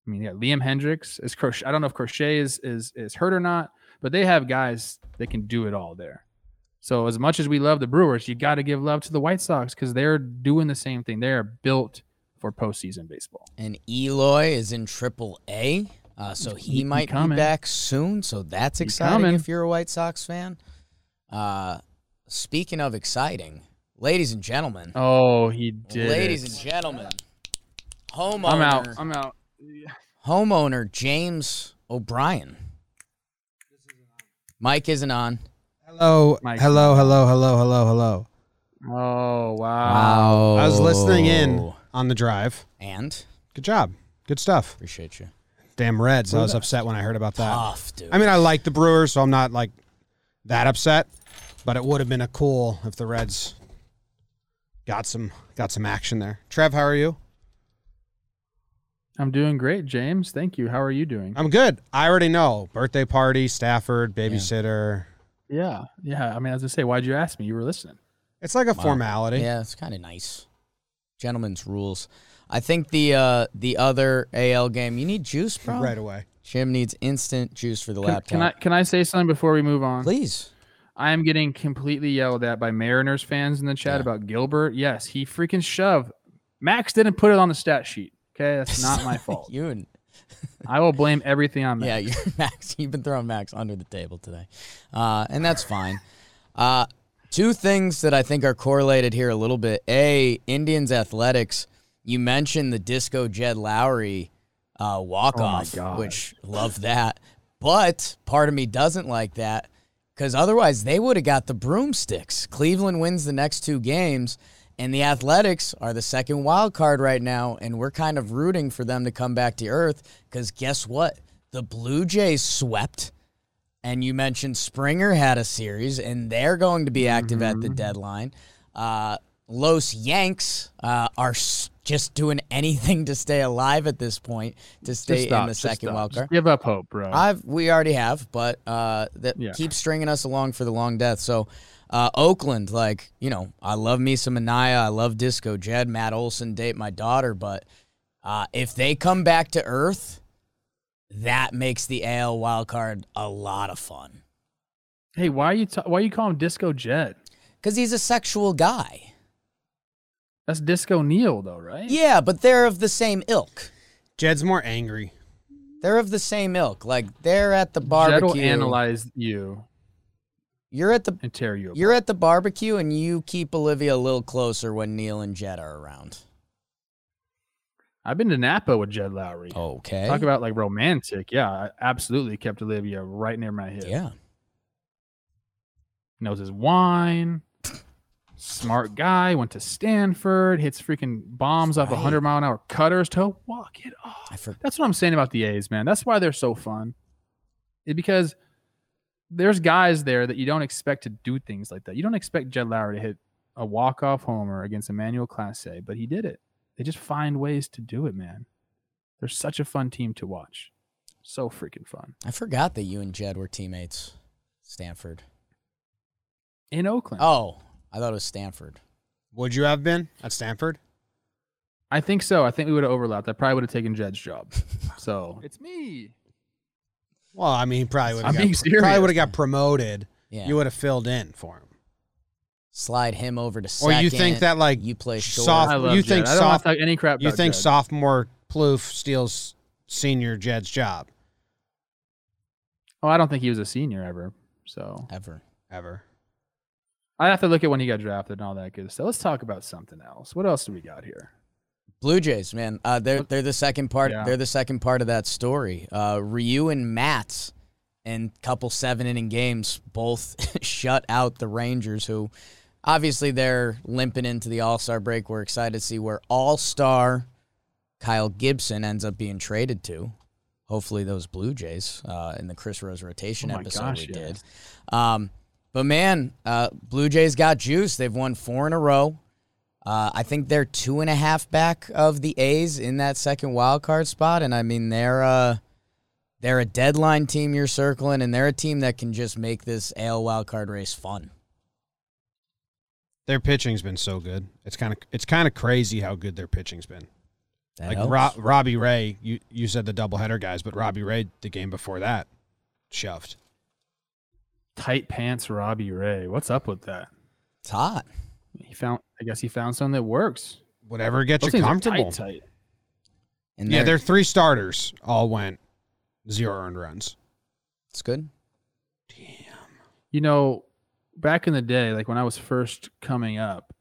I mean, yeah, Liam Hendriks is Crochet. I don't know if Crochet is is is hurt or not, but they have guys that can do it all there. So as much as we love the Brewers, you got to give love to the White Sox because they're doing the same thing. They are built for postseason baseball. And Eloy is in Triple A, uh, so he, He- might be back soon. So that's exciting coming. if you're a White Sox fan. Uh, speaking of exciting, ladies and gentlemen, Oh, he did. ladies it. and gentlemen, homeowner, I'm out. I'm out. homeowner James O'Brien. Mike isn't on. Hello, Mike's hello, hello, hello, hello, hello. Oh wow. Wow. I was listening in on the drive. And Good job. Good stuff. appreciate you. Damn Reds. I was upset when I heard about that. Tough, dude. I mean, I like the Brewers, so I'm not like that upset. But it would have been a cool if the Reds got some got some action there. Trev, how are you? I'm doing great, James. Thank you. How are you doing? I'm good. I already know. Birthday party, Stafford, babysitter. Yeah. Yeah. I mean, as I say, why'd you ask me? You were listening. It's like a Wow. formality. Yeah, it's kind of nice. Gentlemen's rules. I think the uh, the other AL game, you need juice, bro. Right away. Jim needs instant juice for the Can, laptop. can I can I say something before we move on? Please. I am getting completely yelled at by Mariners fans in the chat Yeah. about Gilbert. Yes, he freaking shoved. Max didn't put it on the stat sheet. Okay, that's not my fault. you and I will blame everything on Max. yeah, you're Max. You've been throwing Max under the table today, uh, and that's fine. Uh, two things that I think are correlated here a little bit. A, Indians athletics. You mentioned the Disco Jed Lowrie uh, walk off, God. which love that. But part of me doesn't like that because otherwise they would have got the broomsticks. Cleveland wins the next two games, and the Athletics are the second wild card right now, and we're kind of rooting for them to come back to earth because guess what? The Blue Jays swept, and you mentioned Springer had a series, and they're going to be active at the deadline. Uh, Los Yanks uh, are just doing anything to stay alive at this point to stay stop, in the second stop. wild Just card. give up hope, bro. I've we already have, but uh, that Yeah. keeps stringing us along for the long death. So, uh, Oakland, like you know, I love Misa Manaea, I love Disco Jed, Matt Olson date my daughter, but uh, if they come back to earth, that makes the AL wild card a lot of fun hey, why are you ta- why you call him Disco Jet? because he's a sexual guy. That's Disco Neil, though, right? Yeah, but they're of the same ilk. Jed's more angry. They're of the same ilk. Like they're at the barbecue. Jed barbecue. will analyze you You're at the and tear you. You're at the barbecue and you keep Olivia a little closer when Neil and Jed are around. I've been to Napa with Jed Lowrie. Okay. Talk about like romantic. Yeah, I absolutely kept Olivia right near my hip. yeah. knows his wine. Smart guy, went to Stanford, hits freaking bombs off a Right. 100 mile an hour cutters to walk it off. For, That's what I'm saying about the A's, man. That's why they're so fun. It- because there's guys there that you don't expect to do things like that. You don't expect Jed Lowrie to hit a walk-off homer against Emmanuel Clase, but he did it. They just find ways to do it, man. They're such a fun team to watch. So freaking fun. I forgot that you and Jed were teammates. Stanford. In Oakland. Oh, I thought it was Stanford. Would you have been at Stanford? I think so. I think we would have overlapped. I probably would have taken Jed's job. So it's me. Well, I mean, he probably would I'm have being got, serious. probably would have got promoted. Yeah. You would have filled in for him. Slide him over to Or you think that like you play short. soft- I love you Jed. think I don't soft- talk any crap you think Jed. sophomore Plouffe steals senior Jed's job Oh, I don't think he was a senior ever. So ever? ever? I have to look at when he got drafted and all that good stuff. Let's talk about something else. What else do we got here? Blue Jays, man. Uh, they're they're the second part. Yeah. They're the second part of that story. Uh, Ryu and Matt, and couple seven inning games, both shut out the Rangers, who obviously they're limping into the All Star break. We're excited to see where All Star Kyle Gibson ends up being traded to. Hopefully, those Blue Jays uh, in the Chris Rose rotation Oh episode gosh, we did. Um, but man, uh, Blue Jays got juice. They've won four in a row. Uh, I think they're two and a half back of the A's in that second wild card spot, and I mean they're uh, they're a deadline team you're circling, and they're a team that can just make this AL wild card race fun. Their pitching's been so good. It's kind of it's kind of crazy how good their pitching's been. That like Robbie Ray, you you said the doubleheader guys, but Robbie Ray the game before that shoved. Tight pants, Robbie Ray. What's up with that? it's hot. He found. I guess he found something that works. Whatever gets Those you comfortable. Tight, tight. And Yeah, their three starters all went zero earned runs. it's good. Damn. You know, back in the day, like when I was first coming up,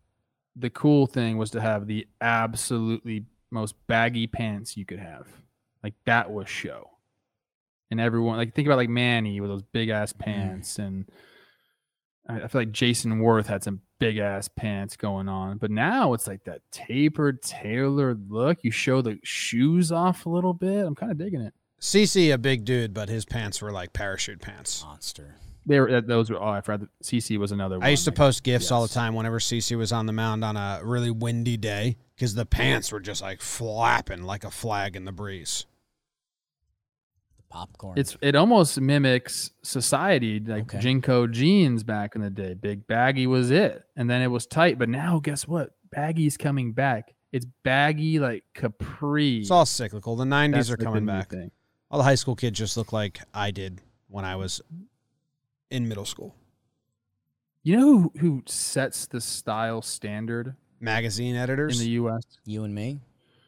the cool thing was to have the absolutely most baggy pants you could have. Like that was show. And everyone like think about like Manny with those big ass pants and I I feel like Jayson Werth had some big ass pants going on. But now it's like that tapered, tailored look. You show the shoes off a little bit. I'm kind of digging it. CC a big dude, but his pants were like parachute pants. Monster. They were uh, those were oh I forgot CC was another one. I used to like- post gifs all the time whenever CC was on the mound on a really windy day because the pants were just like flapping like a flag in the breeze. The popcorn. It's it almost mimics society like Okay. JNCO jeans back in the day. Big baggy was it, and then it was tight. But now, guess what? Baggy's coming back. It's baggy like capri. It's all cyclical. The 90s That's are the coming back. thing. All the high school kids just look like I did when I was in middle school. You know who, who sets the style standard Magazine editors in the U.S. you and me.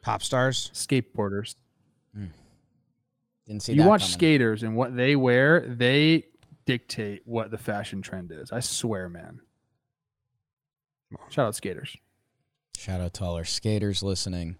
pop stars. Skateboarders. Mm. Didn't see you watch coming. skaters and what they wear, they dictate what the fashion trend is. I swear, man. Shout out skaters. Shout out to all our skaters listening.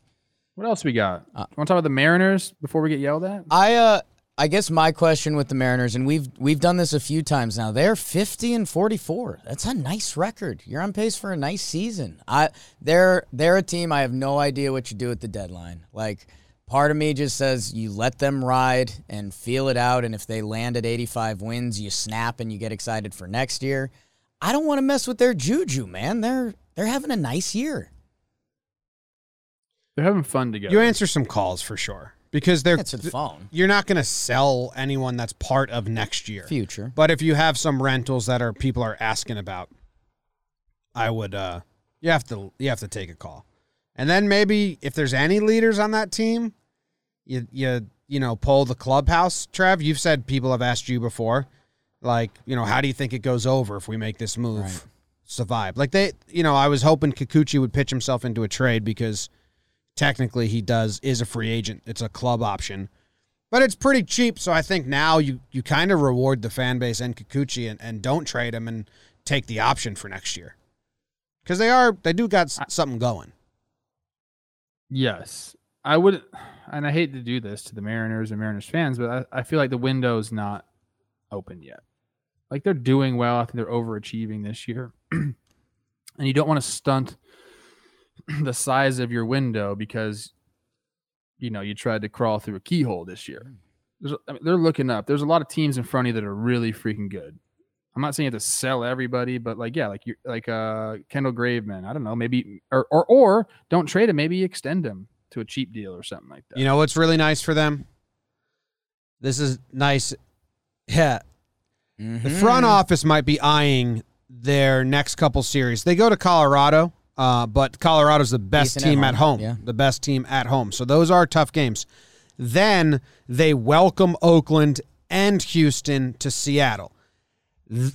What else we got? Uh, Want to talk about the Mariners before we get yelled at? I uh I guess my question with the Mariners, and we've we've done this a few times now. They're fifty and forty four. That's a nice record. You're on pace for a nice season. I they're they're a team. I have no idea what you do at the deadline. Like part of me just says you let them ride and feel it out, and if they land at eighty five wins, you snap and you get excited for next year. I don't want to mess with their juju, man. They're they're having a nice year. They're having fun together. You answer some calls for sure because they're It's a phone. you're not going to sell anyone that's part of next year. Future. But if you have some rentals that are people are asking about, I would uh you have to you have to take a call. And then maybe if there's any leaders on that team, you you you know, poll the clubhouse. Trev, you've said people have asked you before, like, you know, how do you think it goes over if we make this move? Right. Survive. Like they you know, I was hoping Kikuchi would pitch himself into a trade because technically he does is a free agent. It's a club option. But it's pretty cheap, so I think now you you kind of reward the fan base and Kikuchi and, and don't trade him and take the option for next year. Because they are they do got s- something going. Yes. I would, and I hate to do this to the Mariners and Mariners fans, but I, I feel like the window's not open yet. Like they're doing well. I think they're overachieving this year. and you don't want to stunt the size of your window because, you know, you tried to crawl through a keyhole this year. Hmm. There's, I mean, they're looking up. There's a lot of teams in front of you that are really freaking good. I'm not saying you have to sell everybody, but like, yeah, like you like uh Kendall Graveman. I don't know, maybe or or or don't trade him, maybe extend him to a cheap deal or something like that. You know what's really nice for them? This is nice. Yeah. The Mhm. front office might be eyeing their next couple series. They go to Colorado, uh, but Colorado's the best Decent team at home, home. yeah. The best team at home. So those are tough games. Then they welcome Oakland and Houston to Seattle.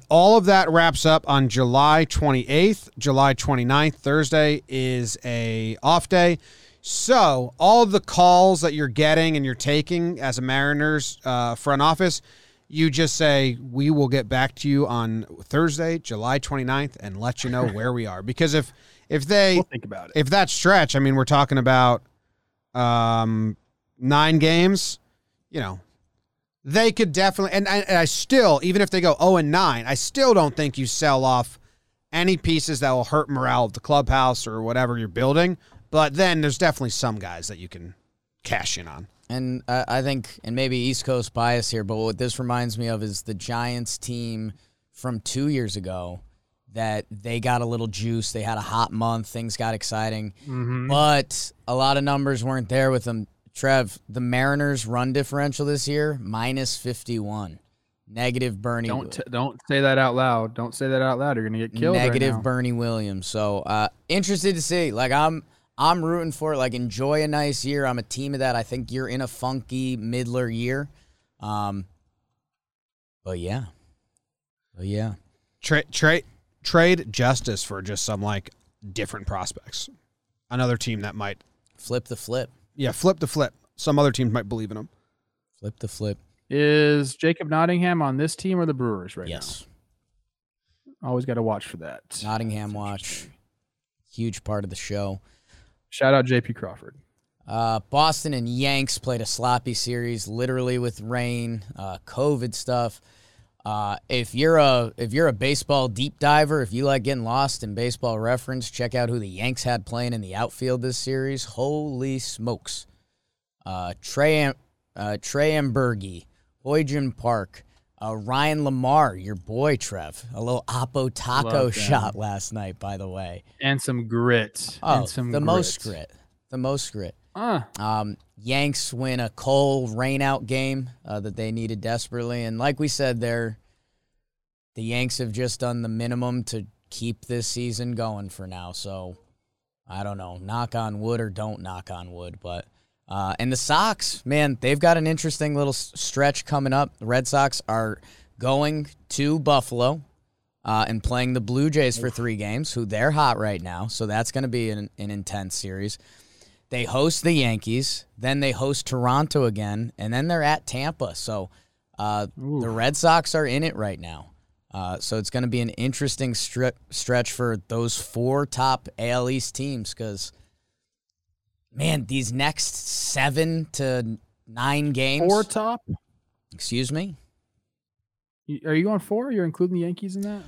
All of that wraps up on July 28th. July 29th, Thursday, is a off day. So all of the calls that you're getting and you're taking as a Mariners uh, front office, you just say, we will get back to you on Thursday, July 29th, and let you know where we are. Because if if they We'll think about it. if that stretch, I mean, we're talking about um, nine games. You know, they could definitely, and I, and I still, even if they go zero and nine, I still don't think you sell off any pieces that will hurt morale of the clubhouse or whatever you're building. But then there's definitely some guys that you can cash in on. And I I think, and maybe East Coast bias here, but what this reminds me of is the Giants team from two years ago that they got a little juice. They had a hot month. Things got exciting. Mhm. But a lot of numbers weren't there with them. Trev, the Mariners' run differential this year, minus 51. Negative Bernie. Don't t- don't say that out loud. Don't say that out loud. You're gonna get killed. right negative now. Bernie Williams. So uh, interested to see. Like I'm I'm rooting for it. Like enjoy a nice year. I'm a team of that. I think you're in a funky middler year. Um but yeah. But yeah. Trade trade trade justice for just some like different prospects. Another team that might, Flip the flip. Yeah, flip the flip. Some other teams might believe in them. Flip the flip. Is Jacob Nottingham on this team or the Brewers right now? yes. now? Always got to watch for that. Nottingham watch. Huge part of the show. Shout out JP Crawford. Uh, Boston and Yanks played a sloppy series, literally with rain, uh, COVID stuff. Uh, if you're a if you're a baseball deep diver, if you like getting lost in baseball reference, check out who the Yanks had playing in the outfield this series. Holy smokes! Uh, Trey Am- uh, Trey Amburgey, Hoyjin Park, uh, Ryan LaMarre, your boy Trev, a little Oppo taco shot last night, by the way. And some grit. Oh, and some the most grit. grit, the most grit. Uh, Um, Yanks win a cold rainout game uh, that they needed desperately, and like we said, there, the Yanks have just done the minimum to keep this season going for now. So, I don't know, knock on wood or don't knock on wood, but. Uh, and the Sox, man, they've got an interesting little s- stretch coming up. The Red Sox are going to Buffalo uh, and playing the Blue Jays for three games, who they're hot right now. So that's going to be an, an intense series. They host the Yankees, then they host Toronto again, and then they're at Tampa. So uh, the Red Sox are in it right now. Uh, so it's going to be an interesting stri- stretch for those four top AL East teams because, man, these next seven to nine games. four top. excuse me. Are you on four? You're including the Yankees in that?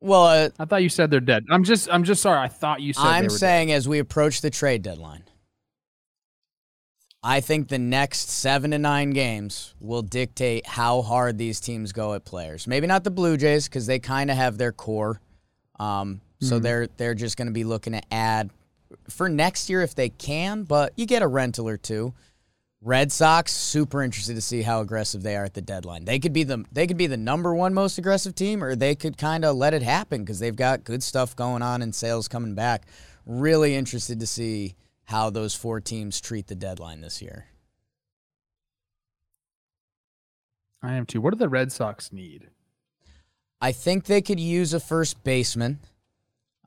Well, uh, I thought you said they're dead. I'm just I'm just sorry. I thought you said I'm were dead. saying as we approach the trade deadline, I think the next seven to nine games will dictate how hard these teams go at players. Maybe not the Blue Jays because they kind of have their core, um, so Mm-hmm. they're they're just going to be looking to add for next year if they can. But you get a rental or two. Red Sox super interested to see how aggressive they are at the deadline. They could be the they could be the number one most aggressive team, or they could kind of let it happen because they've got good stuff going on and Sale's coming back. Really interested to see how those four teams treat the deadline this year. I am too. What do the Red Sox need? I think they could use a first baseman.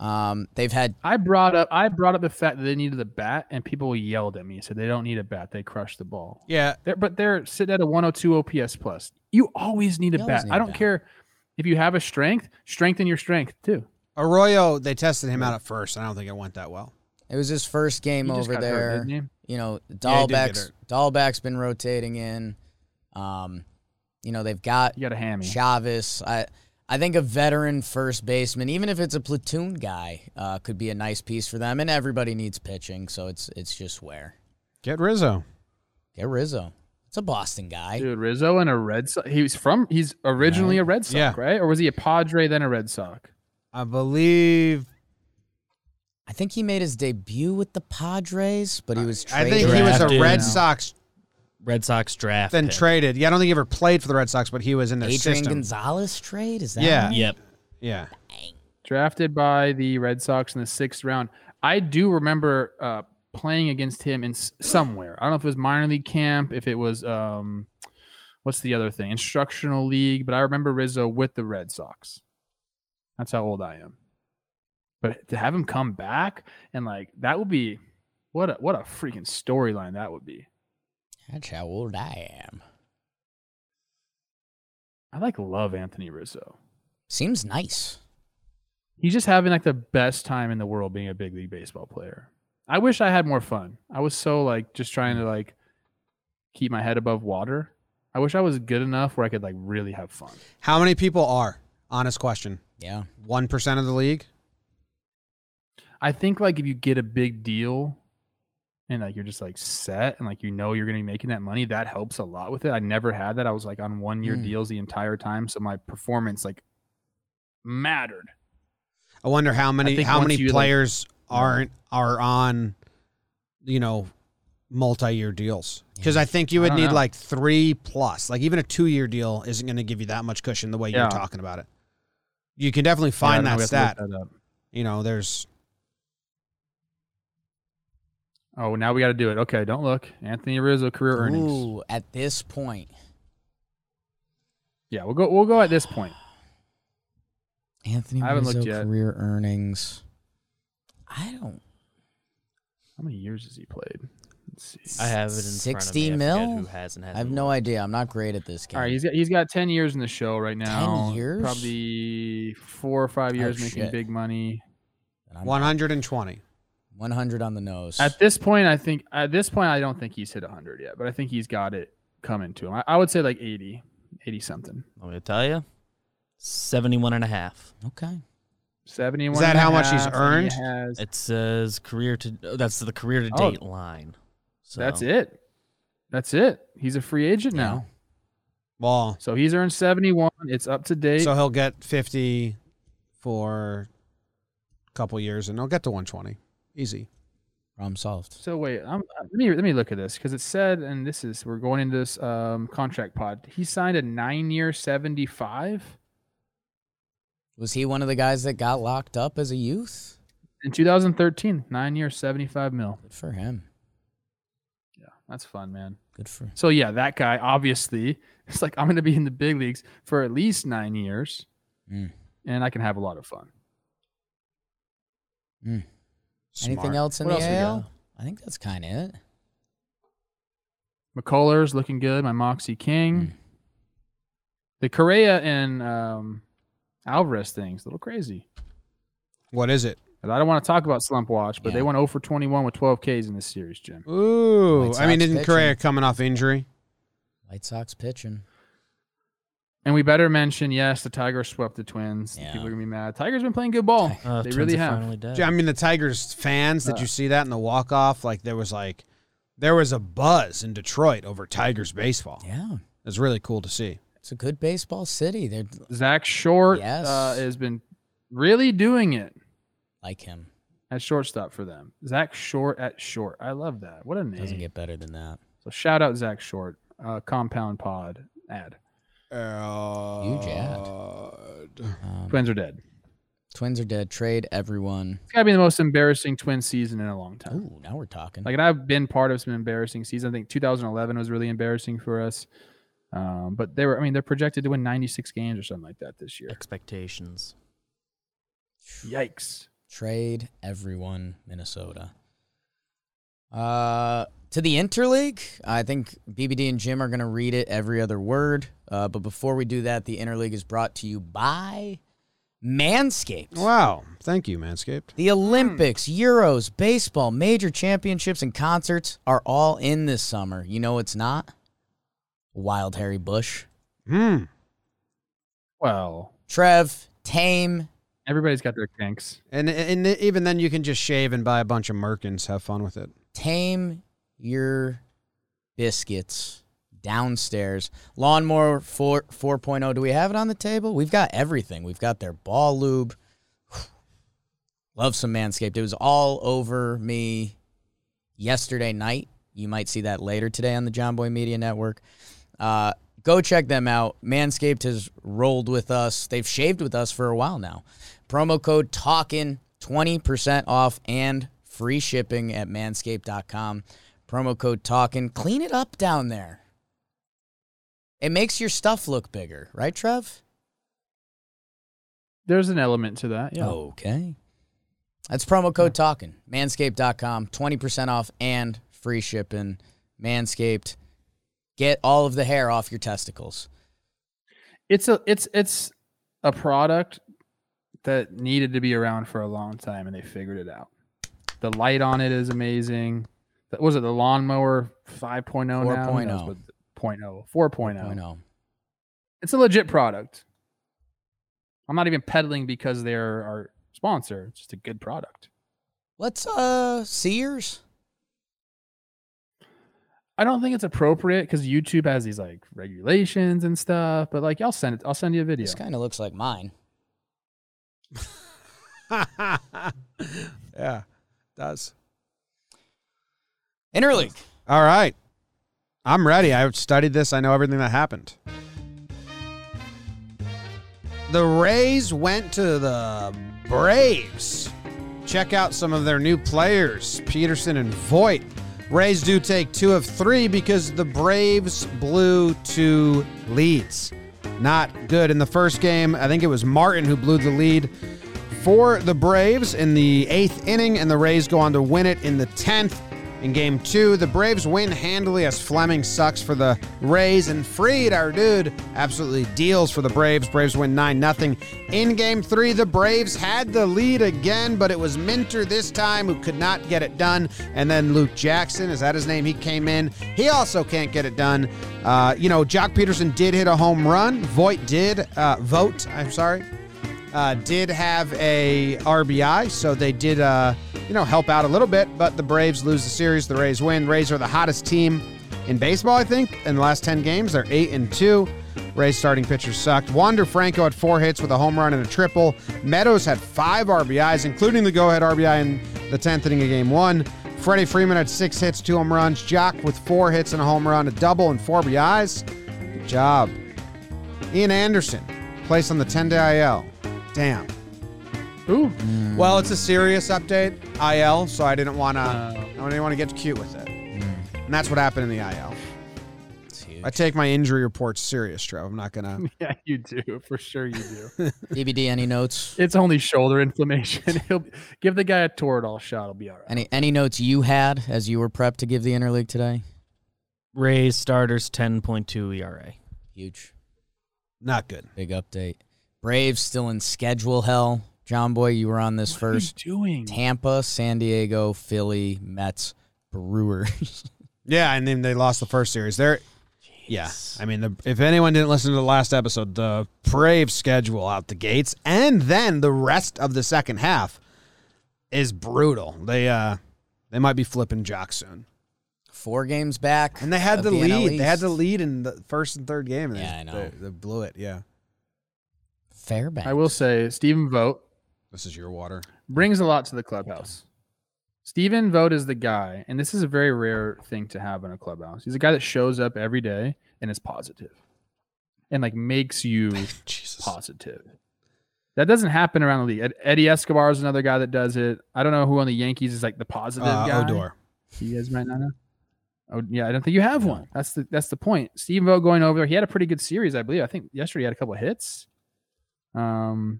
Um, they've had I brought up I brought up the fact that they needed a bat, and people yelled at me and said they don't need a bat. They crushed the ball. Yeah, They're, but they're sitting at a 102 OPS plus. You always need a always bat. need I a don't bat. care if you have a strength. Strengthen your strength too. Arroyo, they tested him out at first. I don't think it went that well. it was his first game He over got hurt, there. you know, Yeah, he did get Dalbec's hurt. Dalbec's been rotating in. Um, you know, they've got You got a hammy. Chavez. I I think a veteran first baseman, even if it's a platoon guy, uh, could be a nice piece for them. And everybody needs pitching, so it's it's just where Get Rizzo. get Rizzo. It's a Boston guy. Dude, Rizzo and a Red Sox. He was from. He's originally a Red Sox, Yeah. right? Or was he a Padre then a Red Sox? I believe. I think he made his debut with the Padres, but he was I think he was a Red Sox, Red Sox draft. then pick. traded. Yeah, I don't think he ever played for the Red Sox, but he was in their Adrian system. Gonzalez trade. Is that Yeah. right? Yep. Yeah, Drafted by the Red Sox in the sixth round. I do remember uh, playing against him in s- somewhere. I don't know if it was minor league camp, if it was um, what's the other thing? Instructional league. But I remember Rizzo with the Red Sox. That's how old I am. But to have him come back and like that would be what a what a freaking storyline that would be. That's how old I am. I like love Anthony Rizzo. Seems nice. He's just having like the best time in the world being a big league baseball player. I wish I had more fun. I was so like just trying to like keep my head above water. I wish I was good enough where I could like really have fun. How many people are? Honest question. Yeah. One percent of the league. I think like if you get a big deal and like you're just like set and like you know you're gonna be making that money, that helps a lot with it. I never had that. I was like on one year Mm. deals the entire time, so my performance like mattered. I wonder how many how many you, like- players aren't are on, you know, multi-year deals. Because I think you would need know. like three plus. Like even a two-year deal isn't going to give you that much cushion the way Yeah. you're talking about it. You can definitely find don't that we have to look stat. that. You know, there's Oh, now we got to do it. Okay, don't look. Anthony Rizzo career earnings. Ooh, at this point, Yeah, we'll go. We'll go at this point. Anthony I haven't Rizzo looked yet. career earnings. I don't. How many years has he played? Let's see. I have it in 60 front of me. I forget mil? Who hasn't had I have no idea. I'm not great at this game. All right, he's got he's got ten years in the show right now. 10 years? Probably four or five years Oh, making shit. big money. I'm 120. 100 on the nose. At this point, I think at this point I don't think he's hit hundred yet, but I think he's got it coming to him. I, I would say like 80, 80 something. I'm going to tell you 71 and a half. okay. Seventy one. Is that how much he's earned? Has, It says career to, oh, that's the career to Oh. date line. So That's it. That's it. He's a free agent Yeah. now. Well, So he's earned seventy one. It's up to date. so he'll get 50 for a couple years and he'll get to 120. Easy. Problem solved. So wait, I'm, uh, let me let me look at this because it said, and this is we're going into this um, contract pod. He signed a nine-year, seventy-five Was he one of the guys that got locked up as a youth? in 2013. Nine-year, seventy-five mil. Good for him. Yeah, that's fun, man. Good for So yeah, that guy obviously it's like I'm going to be in the big leagues for at least nine years, Mm. and I can have a lot of fun. Anything Smart. else in What the else we AL? got? I think that's kind of it. McCullers looking good. My Moxie King. Mm. The Correa and um, Alvarez thing's a little crazy. What is it? And I don't want to talk about slump watch, but they went 0 for 21 with 12 Ks in this series, Jim. Ooh. White I mean, isn't pitching. Correa coming off injury? White Sox pitching. And we better mention, yes, the Tigers swept the Twins. Yeah. People are gonna be mad. Tigers been playing good ball. Uh, they really have. Finally dead. I mean, the Tigers fans, did Uh. you see that in the walk off? Like, there was like, there was a buzz in Detroit over Tigers baseball. Yeah. It was really cool to see. It's a good baseball city. They're Zach Short Yes. uh, has been really doing it like him. at shortstop for them. Zach Short at short. I love that. What a name. Doesn't get better than that. so shout out Zach Short. Uh, compound pod ad. Huge ad. Um, Twins are dead. Twins are dead. Trade everyone. It's gotta be the most embarrassing twin season in a long time. Ooh, now we're talking. Like, and I've been part of some embarrassing seasons. I think 2011 was really embarrassing for us. Um, but they were, I mean, they're projected to win 96 games or something like that this year. Expectations. Yikes. Trade everyone, Minnesota. Uh, to the interleague, I think BBD and Jim are going to read it every other word. Uh, but before we do that, the interleague is brought to you by Manscaped. Wow. Thank you, Manscaped. The Olympics, Euros, baseball, major championships, and concerts are all in this summer. You know it's not? Wild Harry Bush. Hmm. Well, Trev, Tame, everybody's got their kinks. And, and even then, you can just shave and buy a bunch of Merkins. Have fun with it. tame your biscuits downstairs. Lawnmower 4 4.0. Do we have it on the table? We've got everything. We've got their ball lube. Love some Manscaped. It was all over me yesterday night. You might see that later today on the Jomboy Media Network. Uh, go check them out. Manscaped has rolled with us. They've shaved with us for a while now. Promo code TALKIN, 20% off and free shipping at manscaped.com. Promo code talking. Clean it up down there. it makes your stuff look bigger, right, Trev? There's an element to that. Yeah. Okay. That's promo code talking. Manscaped.com, 20% off and free shipping. Manscaped. Get all of the hair off your testicles. It's a it's it's a product that needed to be around for a long time and they figured it out. The light on it is amazing. That was it the lawnmower 5.0 now? 4.0. That's what- 0.0. 4.0. 4.0. It's a legit product. I'm not even peddling because they're our sponsor. It's just a good product. Let's uh see yours. I don't think it's appropriate because YouTube has these like regulations and stuff. But like, I'll send it. I'll send you a video. This kind of looks like mine. yeah, does. Interleague. All right. I'm ready. I've studied this. I know everything that happened. The Rays went to the Braves. Check out some of their new players, Pederson and Voigt. Rays do take two of three because the Braves blew two leads. Not good in the first game. I think it was Martin who blew the lead for the Braves in the eighth inning, and the Rays go on to win it in the 10th. In game two, the Braves win handily as Fleming sucks for the Rays, and Fried, our dude, absolutely deals for the Braves. Braves win 9 0. In game three, the Braves had the lead again, but it was Minter this time who could not get it done. And then Luke Jackson, is that his name? He came in. He also can't get it done. Uh, you know, Joc Pederson did hit a home run. Voigt did, uh, Vogt, I'm sorry uh, did have a RBI, so they did, uh, you know, help out a little bit. But the Braves lose the series. The Rays win. Rays are the hottest team in baseball, I think. In the last ten games, they're eight and two. Rays starting pitchers sucked. Wander Franco had four hits with a home run and a triple. Meadows had five RBIs, including the go-ahead RBI in the tenth inning of Game One. Freddie Freeman had six hits, two home runs. Joc with four hits and a home run, a double and four RBIs. Good job. Ian Anderson placed on the 10-day IL. Damn. Ooh. Well, it's a serious update, IL, so I didn't want to. Uh, I didn't want to get cute with it, and that's what happened in the IL. I take my injury reports serious, Trev. I'm not gonna. yeah, you do for sure. You do. DBD, any notes? it's only shoulder inflammation. He'll give the guy a Toradol shot. He'll be all right. Any any notes you had as you were prepped to give the interleague today? Rays starters 10.2 ERA. Huge. Not good. Big update. Braves still in schedule hell. Jomboy, you were on this What are you first. doing? Tampa, San Diego, Philly, Mets, Brewers. Yeah, and then they lost the first series. They're. Yeah, I mean, the, if anyone didn't listen to the last episode, the Braves schedule out the gates, and then the rest of the second half is brutal. They uh, they might be flipping Joc soon. Four games back. And they had of the, NL lead. They had the lead in the first and third game. And Yeah, they, I know. They, they blew it. Yeah. Fairbanks. I will say Stephen Vogt This is your water. brings a lot to the clubhouse. Stephen Vogt is the guy, and this is a very rare thing to have in a clubhouse. He's a guy that shows up every day and is positive, and like makes you positive. That doesn't happen around the league. Eddie Escobar is another guy that does it. I don't know who on the Yankees is like the positive Uh, guy. Odor. You guys might not know. Oh yeah, I don't think you have one. That's the that's the point. Steve Vogt going over there. He had a pretty good series, I believe. I think yesterday he had a couple of hits. Um,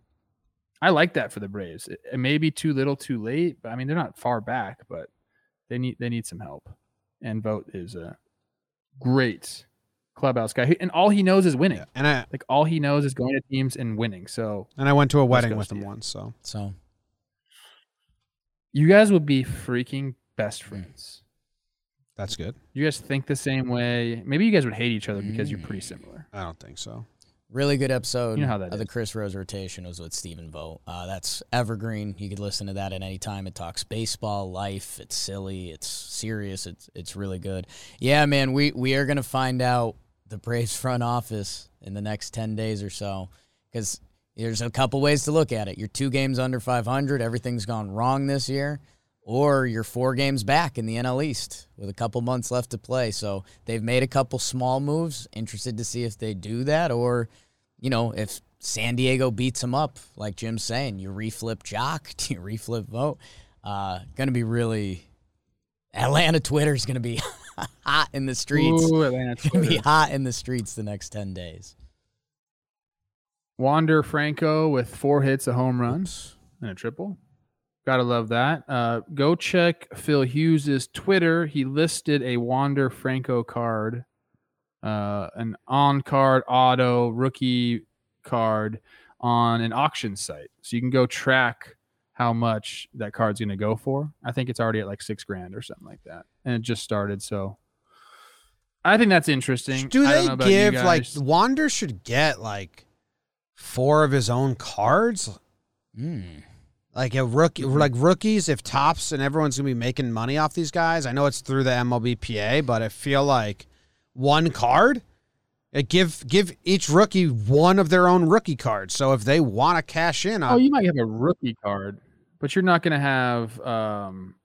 I like that for the Braves. It, it may be too little, too late, but I mean they're not far back, but they need they need some help. And Vogt is a great clubhouse guy, and all he knows is winning. Yeah. And I Like all he knows is going to teams and winning. So and I went to a wedding with him Steve. once. So So you guys would be freaking best mm. friends. that's good. You guys think the same way. Maybe you guys would hate each other because you're pretty mm. similar. I don't think so. Really good episode You know how that of the is. Chris Rose rotation was with Stephen Vogt. Uh, that's evergreen. You could listen to that at any time. It talks baseball, life. It's silly. It's serious. It's it's really good. Yeah, man. We we are gonna find out the Braves front office in the next ten days or so because there's a couple ways to look at it. You're two games under 500. Everything's gone wrong this year. Or you're four games back in the NL East with a couple months left to play. So they've made a couple small moves. Interested to see if they do that or, you know, if San Diego beats them up, like Jim's saying, you reflip Joc, do you reflip Vogt? Uh, going to be really. Atlanta Twitter is going to be hot in the streets. Ooh, Atlanta It's gonna be hot in the streets the next ten days. Wander Franco with four hits, a home run, and a triple. Gotta love that. Uh, go check Phil Hughes' Twitter. He listed a Wander Franco card, uh, an on card auto rookie card on an auction site. So you can go track how much that card's going to go for. I think it's already at like six grand or something like that. And it just started. So I think that's interesting. Do I don't they know about give like. Wander should get like four of his own cards? Mm. Like a rookie, like rookies, if Topps and everyone's gonna be making money off these guys. I know it's through the MLBPA, but I feel like one card, uh, give give each rookie one of their own rookie cards. So if they want to cash in Oh, you might have a rookie card, but you're not going to have um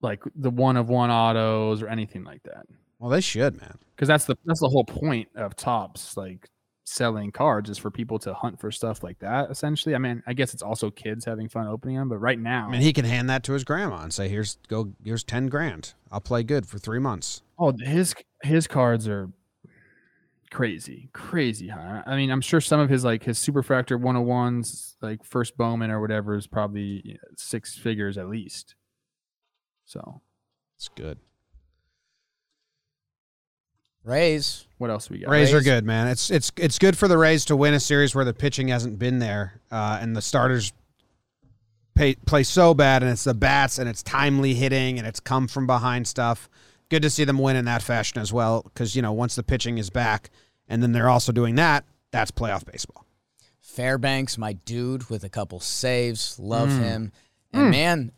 like the one of one autos or anything like that. well, they should, man. Because that's the that's the whole point of Topps, like selling cards is for people to hunt for stuff like that. Essentially, I mean, I guess it's also kids having fun opening them, but right now, I mean, he can hand that to his grandma and say, "Here's go, here's ten grand. I'll play good for three months." oh, his his cards are crazy, crazy high. I mean, I'm sure some of his like his superfractor 101s, like first Bowman or whatever, is probably you know, six figures at least. So, It's good. Rays. what else we got? Rays are good, man. It's it's it's good for the Rays to win a series where the pitching hasn't been there, uh, and the starters pay, play so bad, and it's the bats, and it's timely hitting, and it's come from behind stuff. Good to see them win in that fashion as well, because you know once the pitching is back, and then they're also doing that, that's playoff baseball. Fairbanks, my dude, with a couple saves. Love Mm. him. And man,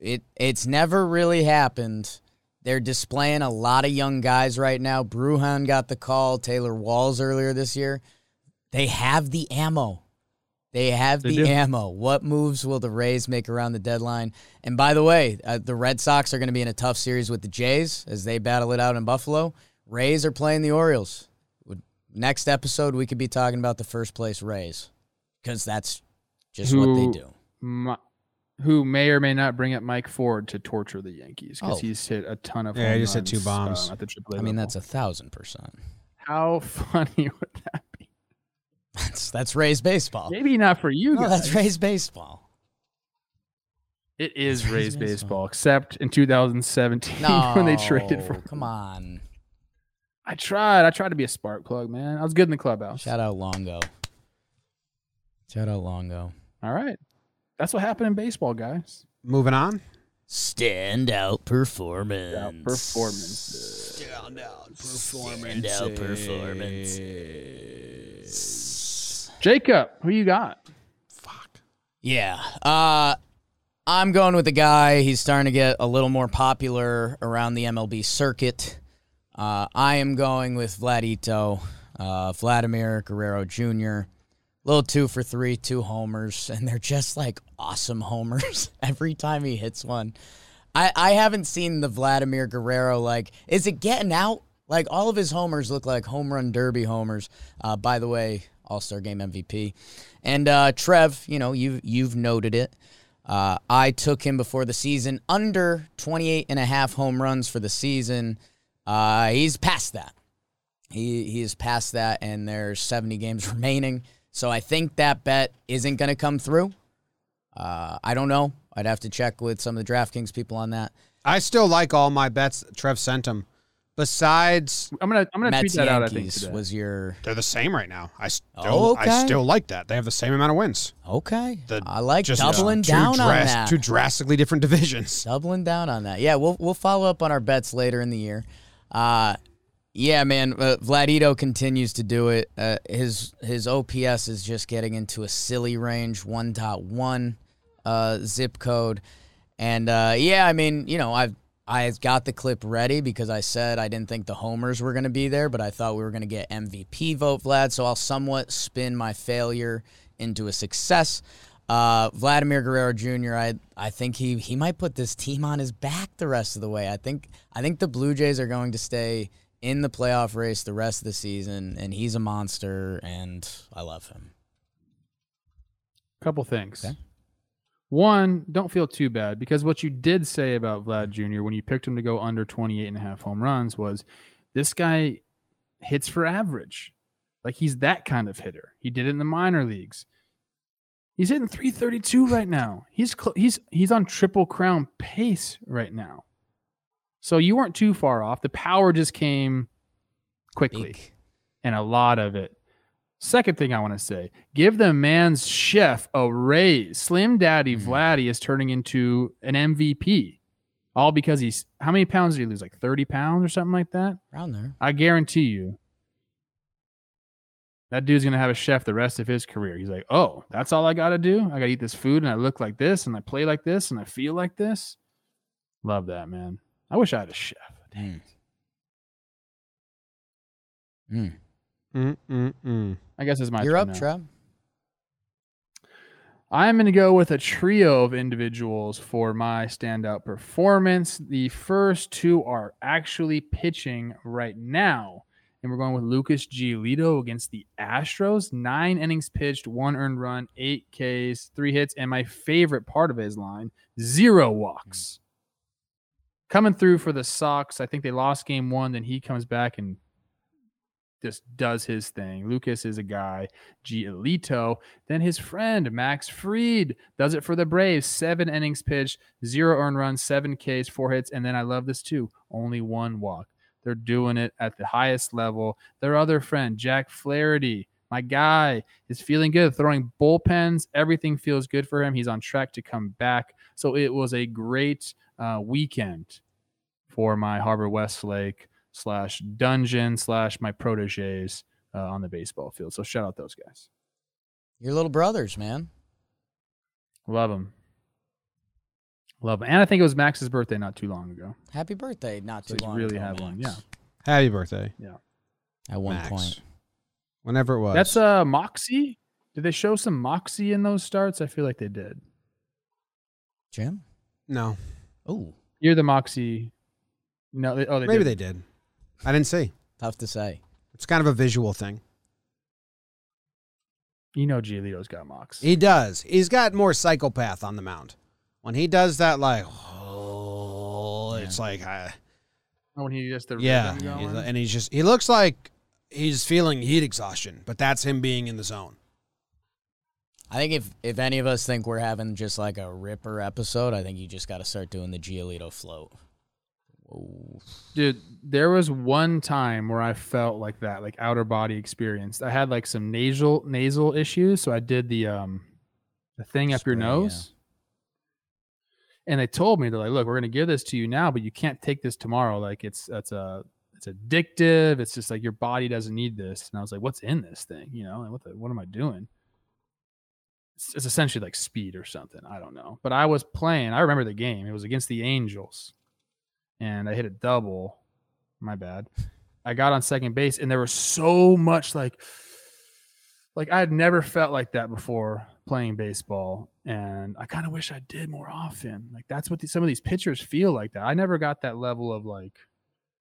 it it's never really happened. They're displaying a lot of young guys right now. Brujan got the call. Taylor Walls earlier this year. They have the ammo. They have They the do. ammo. What moves will the Rays make around the deadline? And by the way, uh, the Red Sox are going to be in a tough series with the Jays as they battle it out in Buffalo. Rays are playing the Orioles. Next episode, we could be talking about the first place Rays because that's just what they do. Mi- who may or may not bring up Mike Ford to torture the Yankees because Oh. he's hit a ton of Yeah, home he just hit two bombs. um, at the AAA I mean, level. that's a thousand percent. how funny would that be? That's that's Rays baseball. Maybe not for you No, guys. that's Rays baseball. It is Rays Rays baseball. baseball, except in 2017 No, when they traded for. Come on, I tried. I tried to be a spark plug, man. I was good in the clubhouse. shout out Longo. Shout out Longo. All right, that's what happened in baseball, guys. Moving on. Stand out performance. Out performance. Stand out performance. Jacob, who you got? Fuck. Yeah. Uh I'm going with the guy. He's starting to get a little more popular around the MLB circuit. Uh, I am going with Vladito, uh, Vladimir Guerrero Jr. Little two for three, two homers, and they're just like awesome homers every time he hits one. I, I haven't seen the Vladimir Guerrero like. Is it getting out? Like all of his homers look like home run derby homers. Uh, by the way, All Star Game MVP, and uh, Trev, you know you you've noted it. Uh, I took him before the season under 28 and a half home runs for the season. Uh, he's past that. He he is past that, and there's 70 games remaining. So I think that bet isn't going to come through. Uh, I don't know. I'd have to check with some of the DraftKings people on that. I still like all my bets. Trev sent them. Besides, I'm gonna I'm gonna Mets tweet that out. I think today. was your they're the same right now. I still, Oh, okay. I still like that. They have the same amount of wins. okay. The- I like Just doubling two down on that. Two drastically different divisions. Doubling down on that. Yeah, we'll we'll follow up on our bets later in the year. Uh, yeah, man, uh, Vladito continues to do it. Uh, his his OPS is just getting into a silly range, one dot one uh, zip code, and uh, yeah, I mean, you know, I've I got the clip ready because I said I didn't think the homers were going to be there, but I thought we were going to get MVP vote, Vlad. So I'll somewhat spin my failure into a success. Uh, Vladimir Guerrero Jr. I I think he he might put this team on his back the rest of the way. I think I think the Blue Jays are going to stay in the playoff race the rest of the season, and he's a monster, and I love him. couple things. Okay. One, don't feel too bad because what you did say about Vlad Jr. when you picked him to go under 28 and a half home runs was this guy hits for average. Like he's that kind of hitter. He did it in the minor leagues. He's hitting 332 right now. He's cl- he's he's on triple crown pace right now. So you weren't too far off. The power just came quickly Big. and a lot of it. Second thing I want to say give the man's chef a raise. Slim Daddy Mhm. Vladdy is turning into an MVP. All because he's how many pounds did he lose? Like 30 pounds or something like that? Around there. I guarantee you that dude's gonna have a chef the rest of his career. He's like, oh, that's all I gotta do. I gotta eat this food and I look like this and I play like this and I feel like this. Love that, man. I wish I had a chef. Mm. Mm. Mm-mm-mm. I guess it's my You're turn up, now. Trev. I'm going to go with a trio of individuals for my standout performance. The first two are actually pitching right now. And we're going with Lucas Giolito against the Astros. Nine innings pitched, one earned run, eight Ks, three hits, and my favorite part of his line, zero walks. Coming through for the Sox. I think they lost game one. Then he comes back and just does his thing. Lucas is a guy. Giolito. Then his friend Max Fried does it for the Braves. Seven innings pitched, zero earned runs, seven Ks, four hits, and then I love this too. Only one walk. They're doing it at the highest level. Their other friend Jack Flaherty, my guy, is feeling good. Throwing bullpens, everything feels good for him. He's on track to come back. So it was a great uh, weekend for my Harvard Westlake slash dungeon slash my proteges uh, on the baseball field. So shout out those guys. Your little brothers, man. Love them. Love 'em. And I think it was Max's birthday not too long ago. Happy birthday! Not So too you long. really ago, have one, Yeah. Happy birthday, Yeah. At one Max. point, Whenever it was. That's uh Moxie. Did they show some Moxie in those starts? I feel like they did. Jim. no. Oh, You're the Moxie. No, they, oh, they Maybe did. they did. I didn't see. tough to say. It's kind of a visual thing. You know, Giolito's got Mox. He does. He's got more psychopath on the mound. When he does that, like, oh, it's like, uh, Oh, when he just the yeah, rhythm he's- going. and he's just he looks like he's feeling heat exhaustion, but that's him being in the zone. I think if if any of us think we're having just like a ripper episode, I think you just got to start doing the Giolito float. Whoa. Dude, there was one time where I felt like that, like outer body experience. I had like some nasal nasal issues, so I did the um the thing up your Spray, yeah. nose. And they told me they're like, look, we're gonna give this to you now, but you can't take this tomorrow. Like it's that's a it's addictive. It's just like your body doesn't need this. And I was like, what's in this thing? You know, and what the, what am I doing? It's, it's essentially like speed or something. I don't know. But I was playing. I remember the game. It was against the Angels, and I hit a double. My bad. I got on second base, and there was so much like, like I had never felt like that before playing baseball, and I kind of wish I did more often. Like that's what the, some of these pitchers feel like. That I never got that level of like,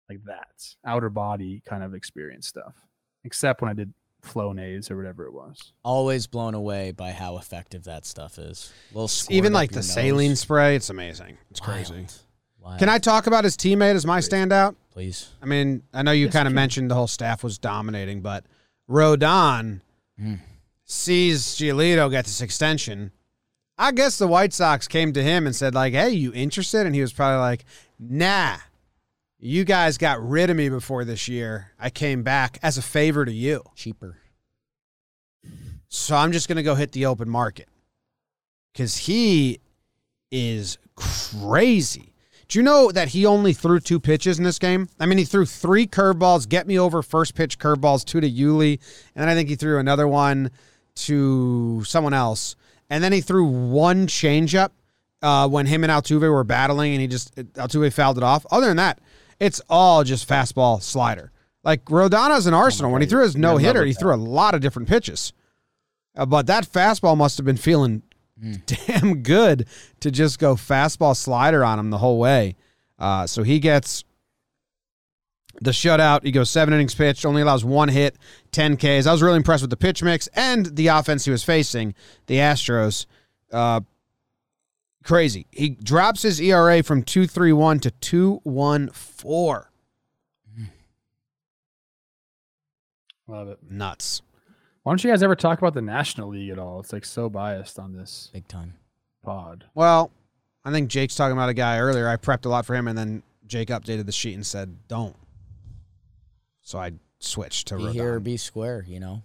like that outer body kind of experience stuff, except when I did Flonase or whatever it was. Always blown away by how effective that stuff is. Little Even like the nose. saline spray, it's amazing. It's crazy. Wild. Wild. Can I talk about his teammate as my standout? please? I mean, I know you Yes, kind of mentioned the whole staff was dominating, but Rodon Mm. sees Giolito get this extension. I guess the White Sox came to him and said, like, hey, you interested? And he was probably like, nah. You guys got rid of me before this year. I came back as a favor to you. Cheaper. So I'm just going to go hit the open market because he is crazy. Do you know that he only threw two pitches in this game? I mean, he threw three curveballs, get me over first pitch curveballs, two to Yuli, and then I think he threw another one to someone else. And then he threw one changeup uh, when him and Altuve were battling, and he just Altuve fouled it off. Other than that, it's all just fastball slider. Like Rodana's an Arsenal. when he threw his no hitter, he threw a lot of different pitches. Uh, but that fastball must have been feeling damn good to just go fastball slider on him the whole way. Uh, so he gets the shutout. He goes seven innings pitched, only allows one hit, 10 Ks. I was really impressed with the pitch mix and the offense he was facing, the Astros. Uh, Crazy. He drops his ERA from 231 to 214. Love it. Nuts. Why don't you guys ever talk about the National League at all? It's like so biased on this Big time. pod. Well, I think Jake's talking about a guy earlier. I prepped a lot for him, and then Jake updated the sheet and said, don't. So I switched to Be here or be square, you know?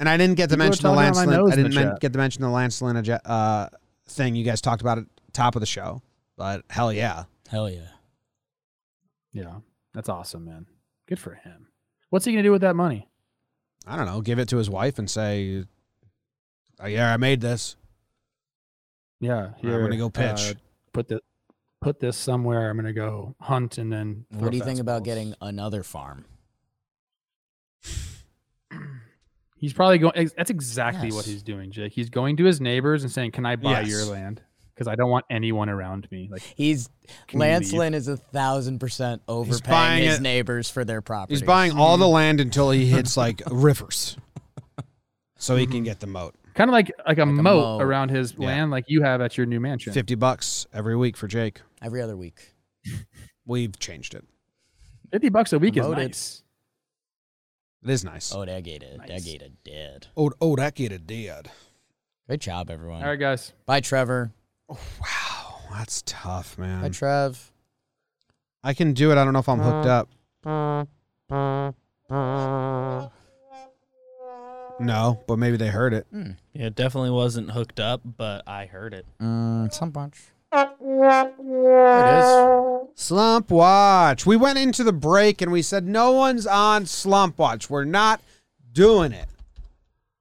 And I didn't get to People mention the talking Lance out my Lynn, nose I in didn't men- chat. get to mention the Lance Lynn uh, thing you guys talked about at top of the show. But hell yeah. Hell yeah. Yeah, that's awesome, man. Good for him. What's he gonna do with that money? I don't know. Give it to his wife and say, oh, yeah, I made this. Yeah, I'm gonna go pitch. uh, put the put this somewhere. I'm gonna go hunt and then. What do you think about fastballs. getting another farm? He's probably going. That's exactly what he's doing, Jake. He's going to his neighbors and saying, "Can I buy your land? Because I don't want anyone around me." Like He's Can Lance? Lynn is a thousand percent overpaying his it- neighbors for their property. He's buying all the land until he hits like rivers so he can get the moat. kind of like like a, a moat, moat. around his Yeah. land, like you have at your new mansion. 50 bucks every week for Jake. every other week. We've changed it. Fifty bucks a week is Promoted. nice. It is nice. Oh, that gated. Nice. That gated dead. Oh, oh, that kid a dead. Great job, everyone. All right, guys. Bye, Trevor. Wow, that's tough, Bye, man. Trev. I can do it. I don't know if I'm hooked up. No, but maybe they heard it. Hmm. Yeah, it definitely wasn't hooked up, but I heard it. Mm, some bunch. There it is. Slump Watch. We went into the break and we said no one's on Slump Watch. We're not doing it.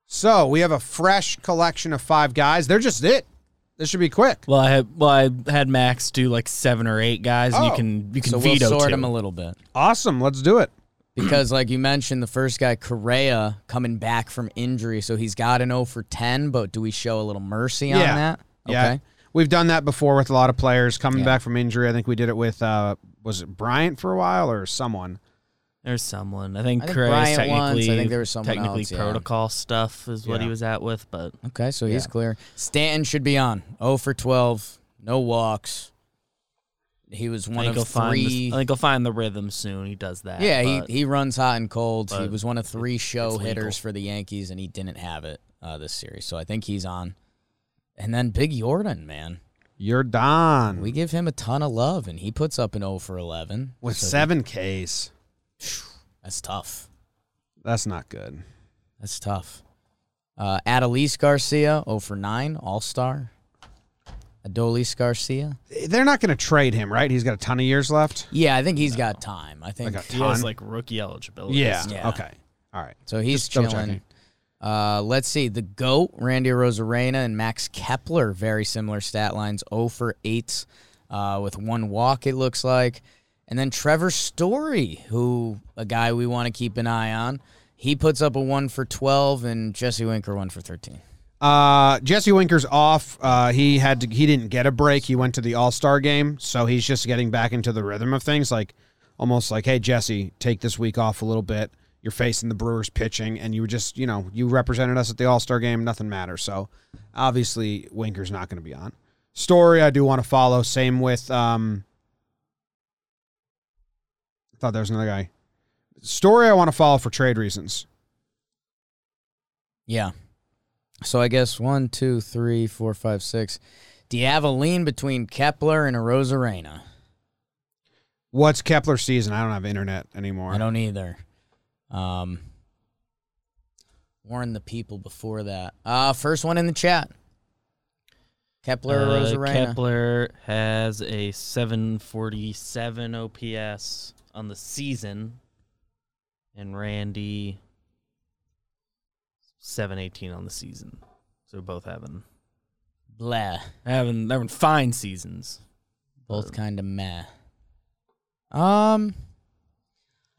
So we have a fresh collection of five guys. They're just it. This should be quick. Well, I had well, I had Max do like seven or eight guys, and you Oh. can you can So we'll veto sort two. him a little bit. Awesome. Let's do it. Because, like you mentioned, the first guy, Correa, coming back from injury. So he's got an 0 for 10, but do we show a little mercy on Yeah. that? Yeah. Okay. We've done that before with a lot of players coming Yeah. back from injury. I think we did it with uh was it Bryant for a while or someone? There's someone. I think, I think Correa's Bryant technically. once. I think there was someone technically else, yeah. protocol stuff is what he was at with, but Okay, so he's Yeah. clear. Stanton should be on. 0 for 12, no walks. He was one of three. The, I think he'll find the rhythm soon. He does that. yeah, but he, he runs hot and cold. He was one of three show it's legal. hitters for the Yankees, and he didn't have it uh, this series. So I think he's on. And then Big Yordan, man. You're Don. We give him a ton of love, and he puts up an 0 for 11. with So seven Ks. That's tough. That's not good. That's tough. Uh, Adolis Garcia, 0 for 9, All Star. Adolis Garcia. They're not going to trade him, right? He's got a ton of years left. Yeah, I think he's got time. I think Like he has like rookie eligibility. Yeah. Yeah. Okay. All right. so. He's Just double chilling. Uh, let's see. The GOAT, Randy Arozarena, and Max Kepler, very similar stat lines 0 for 8 uh, with one walk, it looks like. And then Trevor Story, who a guy we want to keep an eye on. He puts up a 1 for 12, and Jesse Winker 1 for 13. Uh, Jesse Winker's off. Uh, he had to. He didn't get a break. He went to the All Star game, so he's just getting back into the rhythm of things. Like almost like, hey Jesse, take this week off a little bit. You're facing the Brewers pitching, and you were just, you know, you represented us at the All Star game. Nothing matters. So obviously Winker's not going to be on. Story, I do want to follow. Same with. Um, I thought there was another guy. Story, I want to follow for trade reasons. Yeah. So I guess one, two, three, four, five, six. Do you have a lean between Kepler and Arozarena? What's Kepler season? I don't have internet anymore. I don't either. Um, warn the people before that. Uh, first one in the chat. Kepler Uh, Rosarena? Kepler has a 747 OPS on the season, and Randy 718 on the season. So they're both having Blah. having having fine seasons. Both kind of meh. Um,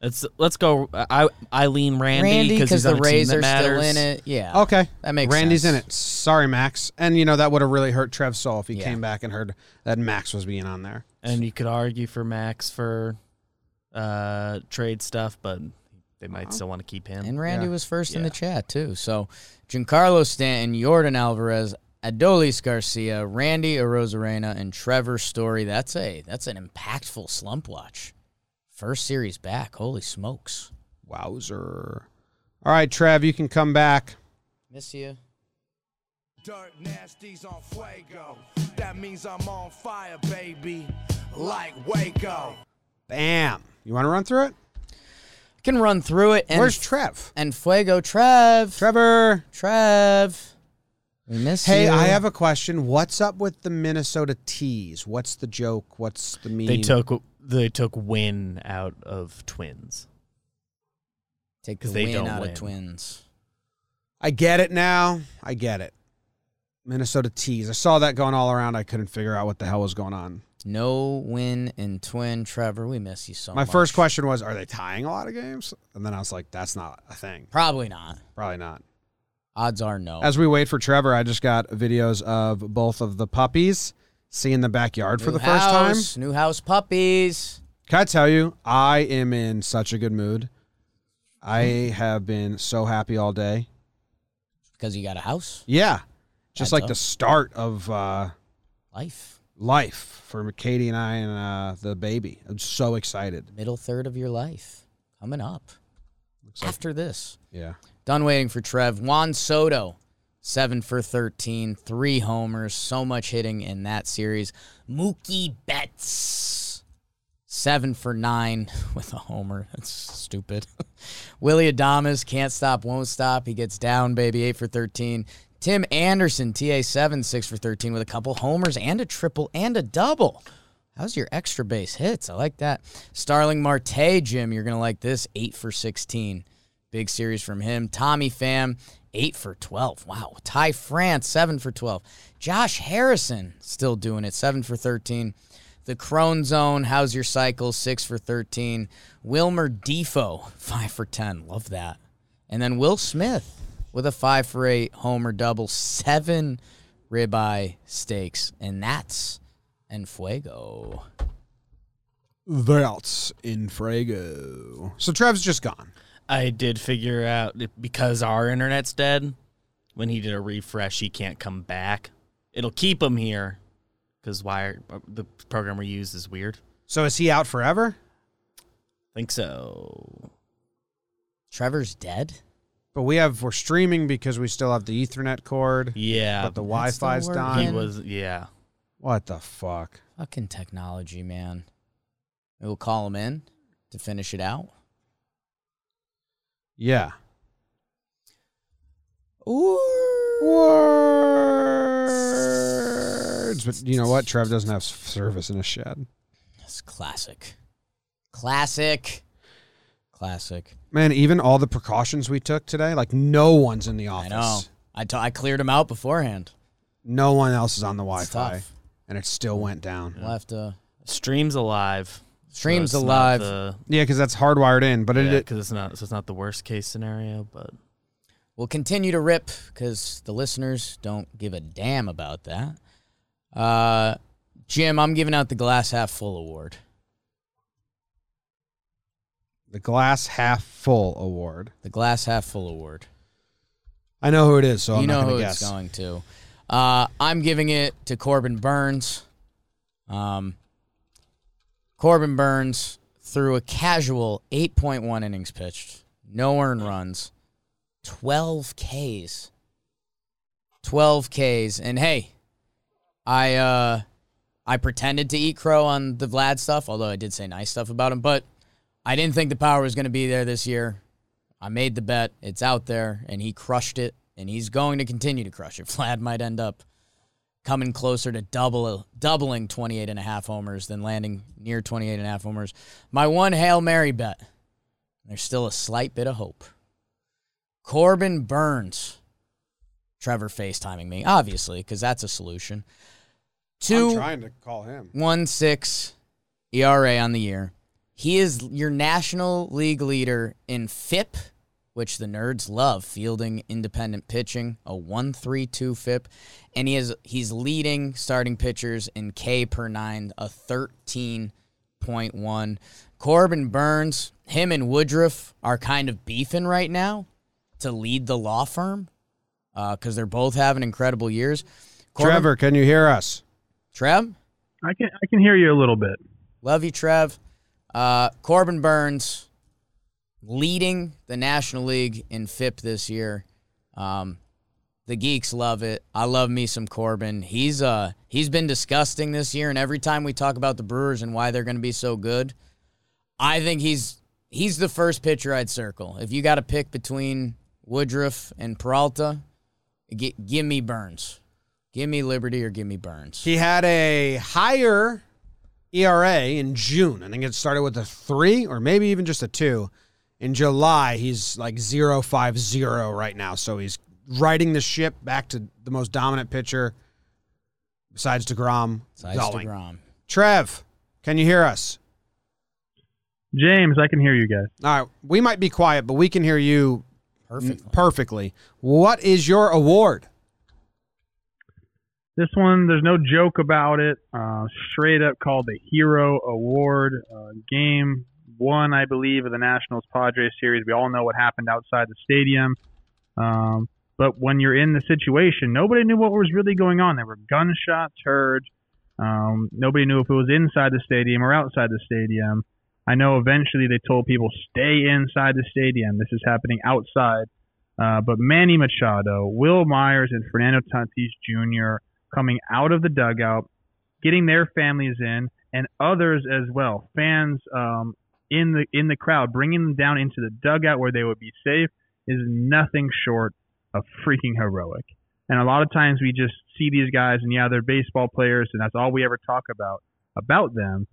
Let's let's go. I I lean Randy Randy because because he's on the a team Rays that are still matters. in it. Yeah, Okay. that makes Randy's sense. in it. Sorry, Max. And you know that would have really hurt Trev's soul if he Yeah. came back and heard that Max was being on there. And you could argue for Max for uh, trade stuff, but they might still want to keep him. And Randy Yeah. was first in the Yeah. chat too. So Giancarlo Stanton, Yordan Alvarez, Adolis Garcia, Randy Arozarena, and Trevor Story. That's a that's an impactful slump watch. First series back. Holy smokes. Wowzer. All right, Trev, you can come back. Miss you. Dirt nasties on fuego. That means I'm on fire, baby. Like Waco. Bam. You want to run through it? Can run through it. And, Where's Trev? and Fuego Trev? Trevor. Trev. We miss you. Hey, you. I have a question. What's up with the Minnesota Tees? What's the joke? What's the meme? They took they took win out of twins. Take the 'cause they win don't out win. of twins. I get it now. I get it. Minnesota Tees. I saw that going all around. I couldn't figure out what the hell was going on. No win in twin. Trevor, we miss you so My much. first question was, are they tying a lot of games? And then I was like, that's not a thing. Probably not. Probably not. Odds are no. As we wait for Trevor, I just got videos of both of the puppies seeing the backyard for New the first time. New house puppies. Can I tell you, I am in such a good mood. I have been so happy all day. Because you got a house. Yeah. Just That's like up. the start of uh, Life. life for Katie and I and uh, the baby. I'm so excited. Middle third of your life. Coming up. Looks like- After this. yeah. Done waiting for Trev. Juan Soto, seven for 13, three homers, so much hitting in that series. Mookie Betts, seven for nine with a homer. That's stupid. Willy Adames can't stop, won't stop. He gets down, baby, eight for 13. Tim Anderson, TA seven, six for 13 with a couple homers and a triple and a double. How's your extra base hits? I like that. Starling Marte, Jim, you're going to like this. Eight for 16. Big series from him. Tommy Pham, 8 for 12. Wow. Ty France, 7 for 12. Josh Harrison, still doing it, 7 for 13. The Cron Zone, how's your cycle? 6 for 13. Wilmer Difo, 5 for 10. Love that. And then Will Smith with a 5 for 8 homer double, 7 ribeye steaks. And that's and Fuego. That's in Frago. So Trev's just gone. I did figure out because our internet's dead. When he did a refresh, he can't come back. It'll keep him here because wire the program we use is weird. So is he out forever? Think so. Trevor's dead? But we have we're streaming because we still have the Ethernet cord. Yeah, but the Wi-Fi's the done. he was. Yeah, What the fuck? Fucking technology, man. We'll call him in to finish it out. Yeah. Words. But you know what? Trev doesn't have service in his shed. That's classic. Classic. Classic. Man, even all the precautions we took today, like no one's in the office. I office. know. I t- I cleared him out beforehand. No one else is on the Wi-Fi, and it still went down. We'll have to. stream's alive. So Stream's it's not alive. the- Yeah, because that's hardwired in. But yeah, it, because it's not. So it's not the worst case scenario, but We'll continue to rip because the listeners don't give a damn about that. Uh, Jim, I'm giving out the glass half full award. the glass half full award. The glass half full award. I know who it is, so you I'm know not who going to it's guess. going to. Uh, I'm giving it to Corbin Burnes. Um, Corbin Burnes threw a casual 8.1 innings pitched, no earned runs, 12 Ks. 12 Ks. And hey, I uh I pretended to eat crow on the Vlad stuff, although I did say nice stuff about him, but I didn't think the power was going to be there this year. I made the bet. It's out there, and he crushed it, and he's going to continue to crush it. Vlad might end up coming closer to double doubling 28 and a half homers than landing near 28 and a half homers. My one Hail Mary bet. There's still a slight bit of hope. Corbin Burnes. Trevor FaceTiming me, obviously, because that's a solution. Two I'm trying to call him. one six ERA on the year. He is your National League leader in FIP, which the nerds love, fielding independent pitching, a one three two FIP, and he is he's leading starting pitchers in K per nine, a thirteen point one. Corbin Burnes, him and Woodruff are kind of beefing right now to lead the law firm. because they're both having incredible years. Corbin- Trevor, can you hear us? Trev, I can I can hear you a little bit. love you, Trev. Uh, Corbin Burnes leading the National League in FIP this year. Um, the geeks love it. I love me some Corbin. He's uh he's been disgusting this year, and every time we talk about the Brewers and why they're going to be so good, I think he's he's the first pitcher I'd circle. If you got to pick between Woodruff and Peralta, gi- give me Burnes. Give me Liberty or give me Burnes. He had a higher ERA in June. I think it started with a three or maybe even just a two. In July, he's like 050 right now. So he's riding the ship back to the most dominant pitcher besides DeGrom. Besides going. DeGrom. Trev, can you hear us? James, I can hear you guys. All right. We might be quiet, but we can hear you Perfect. perfectly. What is your award? This one, there's no joke about it. Uh, straight up called the Hero Award. Uh, game one, I believe, of the Nationals Padres series. We all know what happened outside the stadium. Um, but when you're in the situation, nobody knew what was really going on. There were gunshots heard. Um, nobody knew if it was inside the stadium or outside the stadium. I know eventually they told people stay inside the stadium. This is happening outside. Uh, but Manny Machado, Wil Myers, and Fernando Tatis Jr. coming out of the dugout, getting their families in, and others as well, fans um, in the in the crowd, bringing them down into the dugout where they would be safe, is nothing short of freaking heroic. And a lot of times we just see these guys, and yeah, they're baseball players, and that's all we ever talk about about them.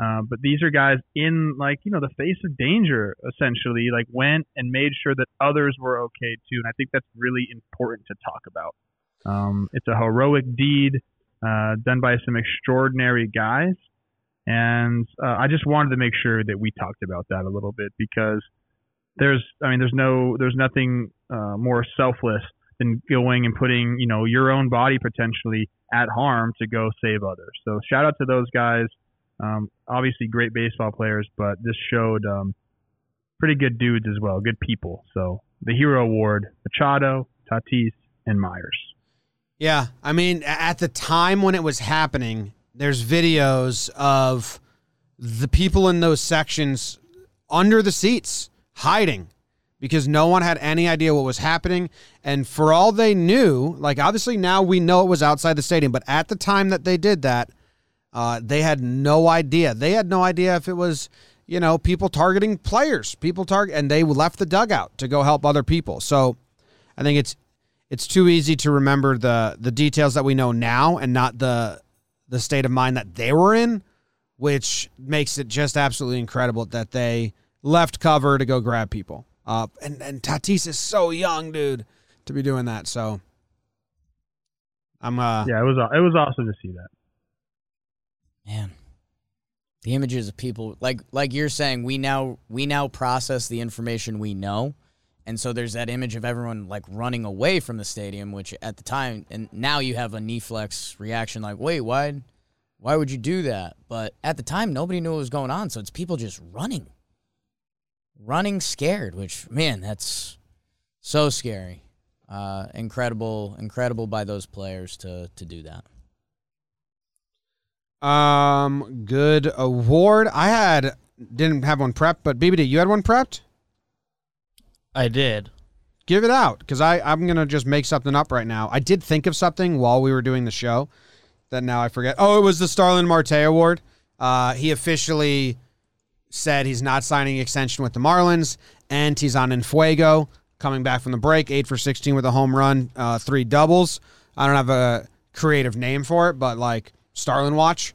Uh, but these are guys in like you know the face of danger essentially like went and made sure that others were okay too and i think that's really important to talk about um, it's a heroic deed uh, done by some extraordinary guys and uh, i just wanted to make sure that we talked about that a little bit because there's i mean there's no there's nothing uh, more selfless than going and putting you know your own body potentially at harm to go save others so shout out to those guys um, obviously, great baseball players, but this showed um, pretty good dudes as well, good people. So the Hero Award: Machado, Tatis, and Myers. Yeah, I mean, at the time when it was happening, there's videos of the people in those sections under the seats hiding because no one had any idea what was happening. And for all they knew, like obviously now we know it was outside the stadium, but at the time that they did that, uh, they had no idea. They had no idea if it was, you know, people targeting players, people target, and they left the dugout to go help other people. So I think it's it's too easy to remember the the details that we know now and not the the state of mind that they were in, which makes it just absolutely incredible that they left cover to go grab people. Uh, and and Tatis is so young, dude, to be doing that. So I'm uh Yeah, it was it was awesome to see that. Man, the images of people like like you're saying, we now we now process the information we know, and so there's that image of everyone like running away from the stadium, which at the time, and now you have a knee flex reaction, like, wait, why, why would you do that? But at the time, nobody knew what was going on, so it's people just running, running scared. Which man, that's so scary. Uh, incredible, incredible by those players to to do that. Um, good award. I had didn't have one prepped, but BBD, you had one prepped. I did. Give it out because I I'm gonna just make something up right now. I did think of something while we were doing the show that now I forget. Oh, it was the Starling Marte Award. Uh, he officially said he's not signing an extension with the Marlins, and he's on Infuego coming back from the break, eight for sixteen with a home run, uh, three doubles. I don't have a creative name for it, but like Starlin Watch.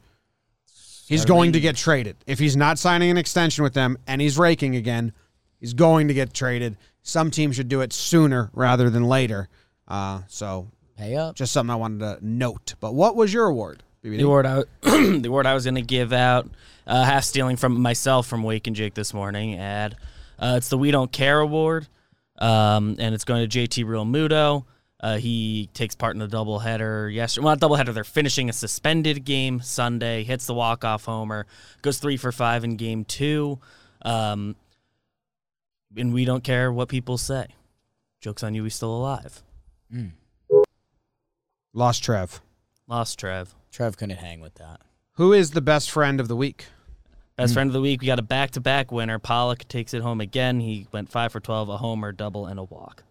He's going to get traded. If he's not signing an extension with them and he's raking again, he's going to get traded. Some teams should do it sooner rather than later. Uh, so Pay up. just something I wanted to note. But what was your award? BBD? The award I the award I was going to give out, uh, half stealing from myself from Wake and Jake this morning. Ad, uh, it's the We Don't Care Award, um, and it's going to JT Realmuto. Uh, he takes part in the doubleheader yesterday. Well, not doubleheader. They're finishing a suspended game Sunday. Hits the walk off homer. Goes three for five in game two. Um, and we don't care what people say. Jokes on you. He's still alive. Mm. Lost Trev. Lost Trev. Trev couldn't hang with that. Who is the best friend of the week? Best Hmm. friend of the week. We got a back to back winner. Pollock takes it home again. He went five for 12, a homer, double, and a walk.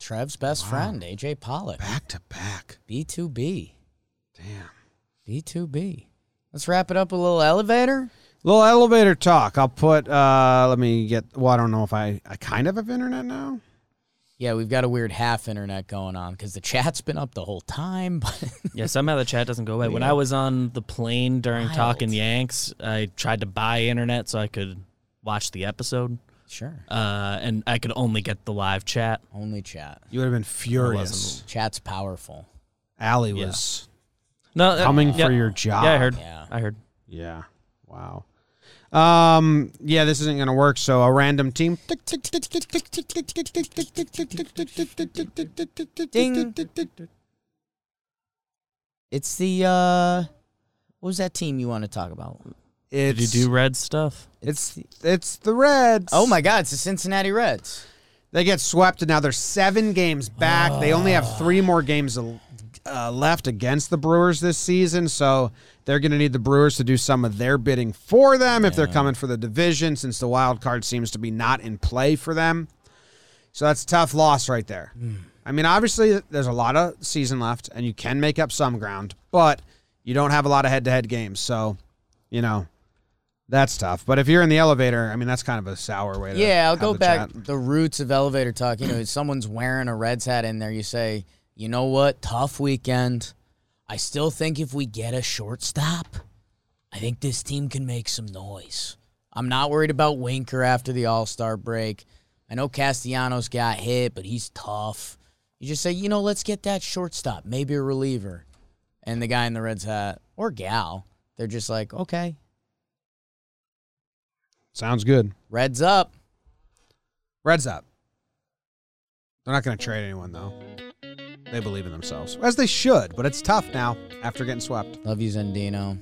Trev's best Wow. friend, AJ Pollock. Back to back. B2B. Damn. B2B. Let's wrap it up a little elevator. Little elevator talk. I'll put. uh Let me get. Well, I don't know if I. I kind of have internet now. Yeah, we've got a weird half internet going on because the chat's been up the whole time. But Yeah, somehow the chat doesn't go away. When I was on the plane during Talking Yanks, I tried to buy internet so I could watch the episode, sure, uh, and I could only get the live chat. only chat. You would have been furious. Chat's powerful. Allie Yeah. was No, uh, coming yeah. for your job. Yeah, I heard. Yeah. I heard. Yeah. Wow. Um. Yeah, this isn't gonna work. So a random team. Ding. It's the uh, what was that team you want to talk about? Did you do red stuff? it's it's the Reds. Oh my God, it's the Cincinnati Reds. They get swept, and now they're seven games back. They only have three more games uh, left against the Brewers this season, so they're going to need the Brewers to do some of their bidding for them if they're coming for the division, since the wild card seems to be not in play for them. So that's a tough loss right there. I mean, obviously, there's a lot of season left, and you can make up some ground, but you don't have a lot of head-to-head games, so you know. That's tough, but if you're in the elevator, I mean that's kind of a sour way to. Yeah, I'll go the back chat. the roots of elevator talk. You know, if someone's wearing a Reds hat in there. You say, you know what? Tough weekend. I still think if we get a shortstop, I think this team can make some noise. I'm not worried about Winker after the All Star break. I know Castellanos got hit, but he's tough. You just say, you know, let's get that shortstop, maybe a reliever. And the guy in the Reds hat or gal, they're just like, okay, Sounds good. Reds up. Reds up. They're not going to trade anyone though. They believe in themselves, as they should. But it's tough now after getting swept. Love you, Zendino.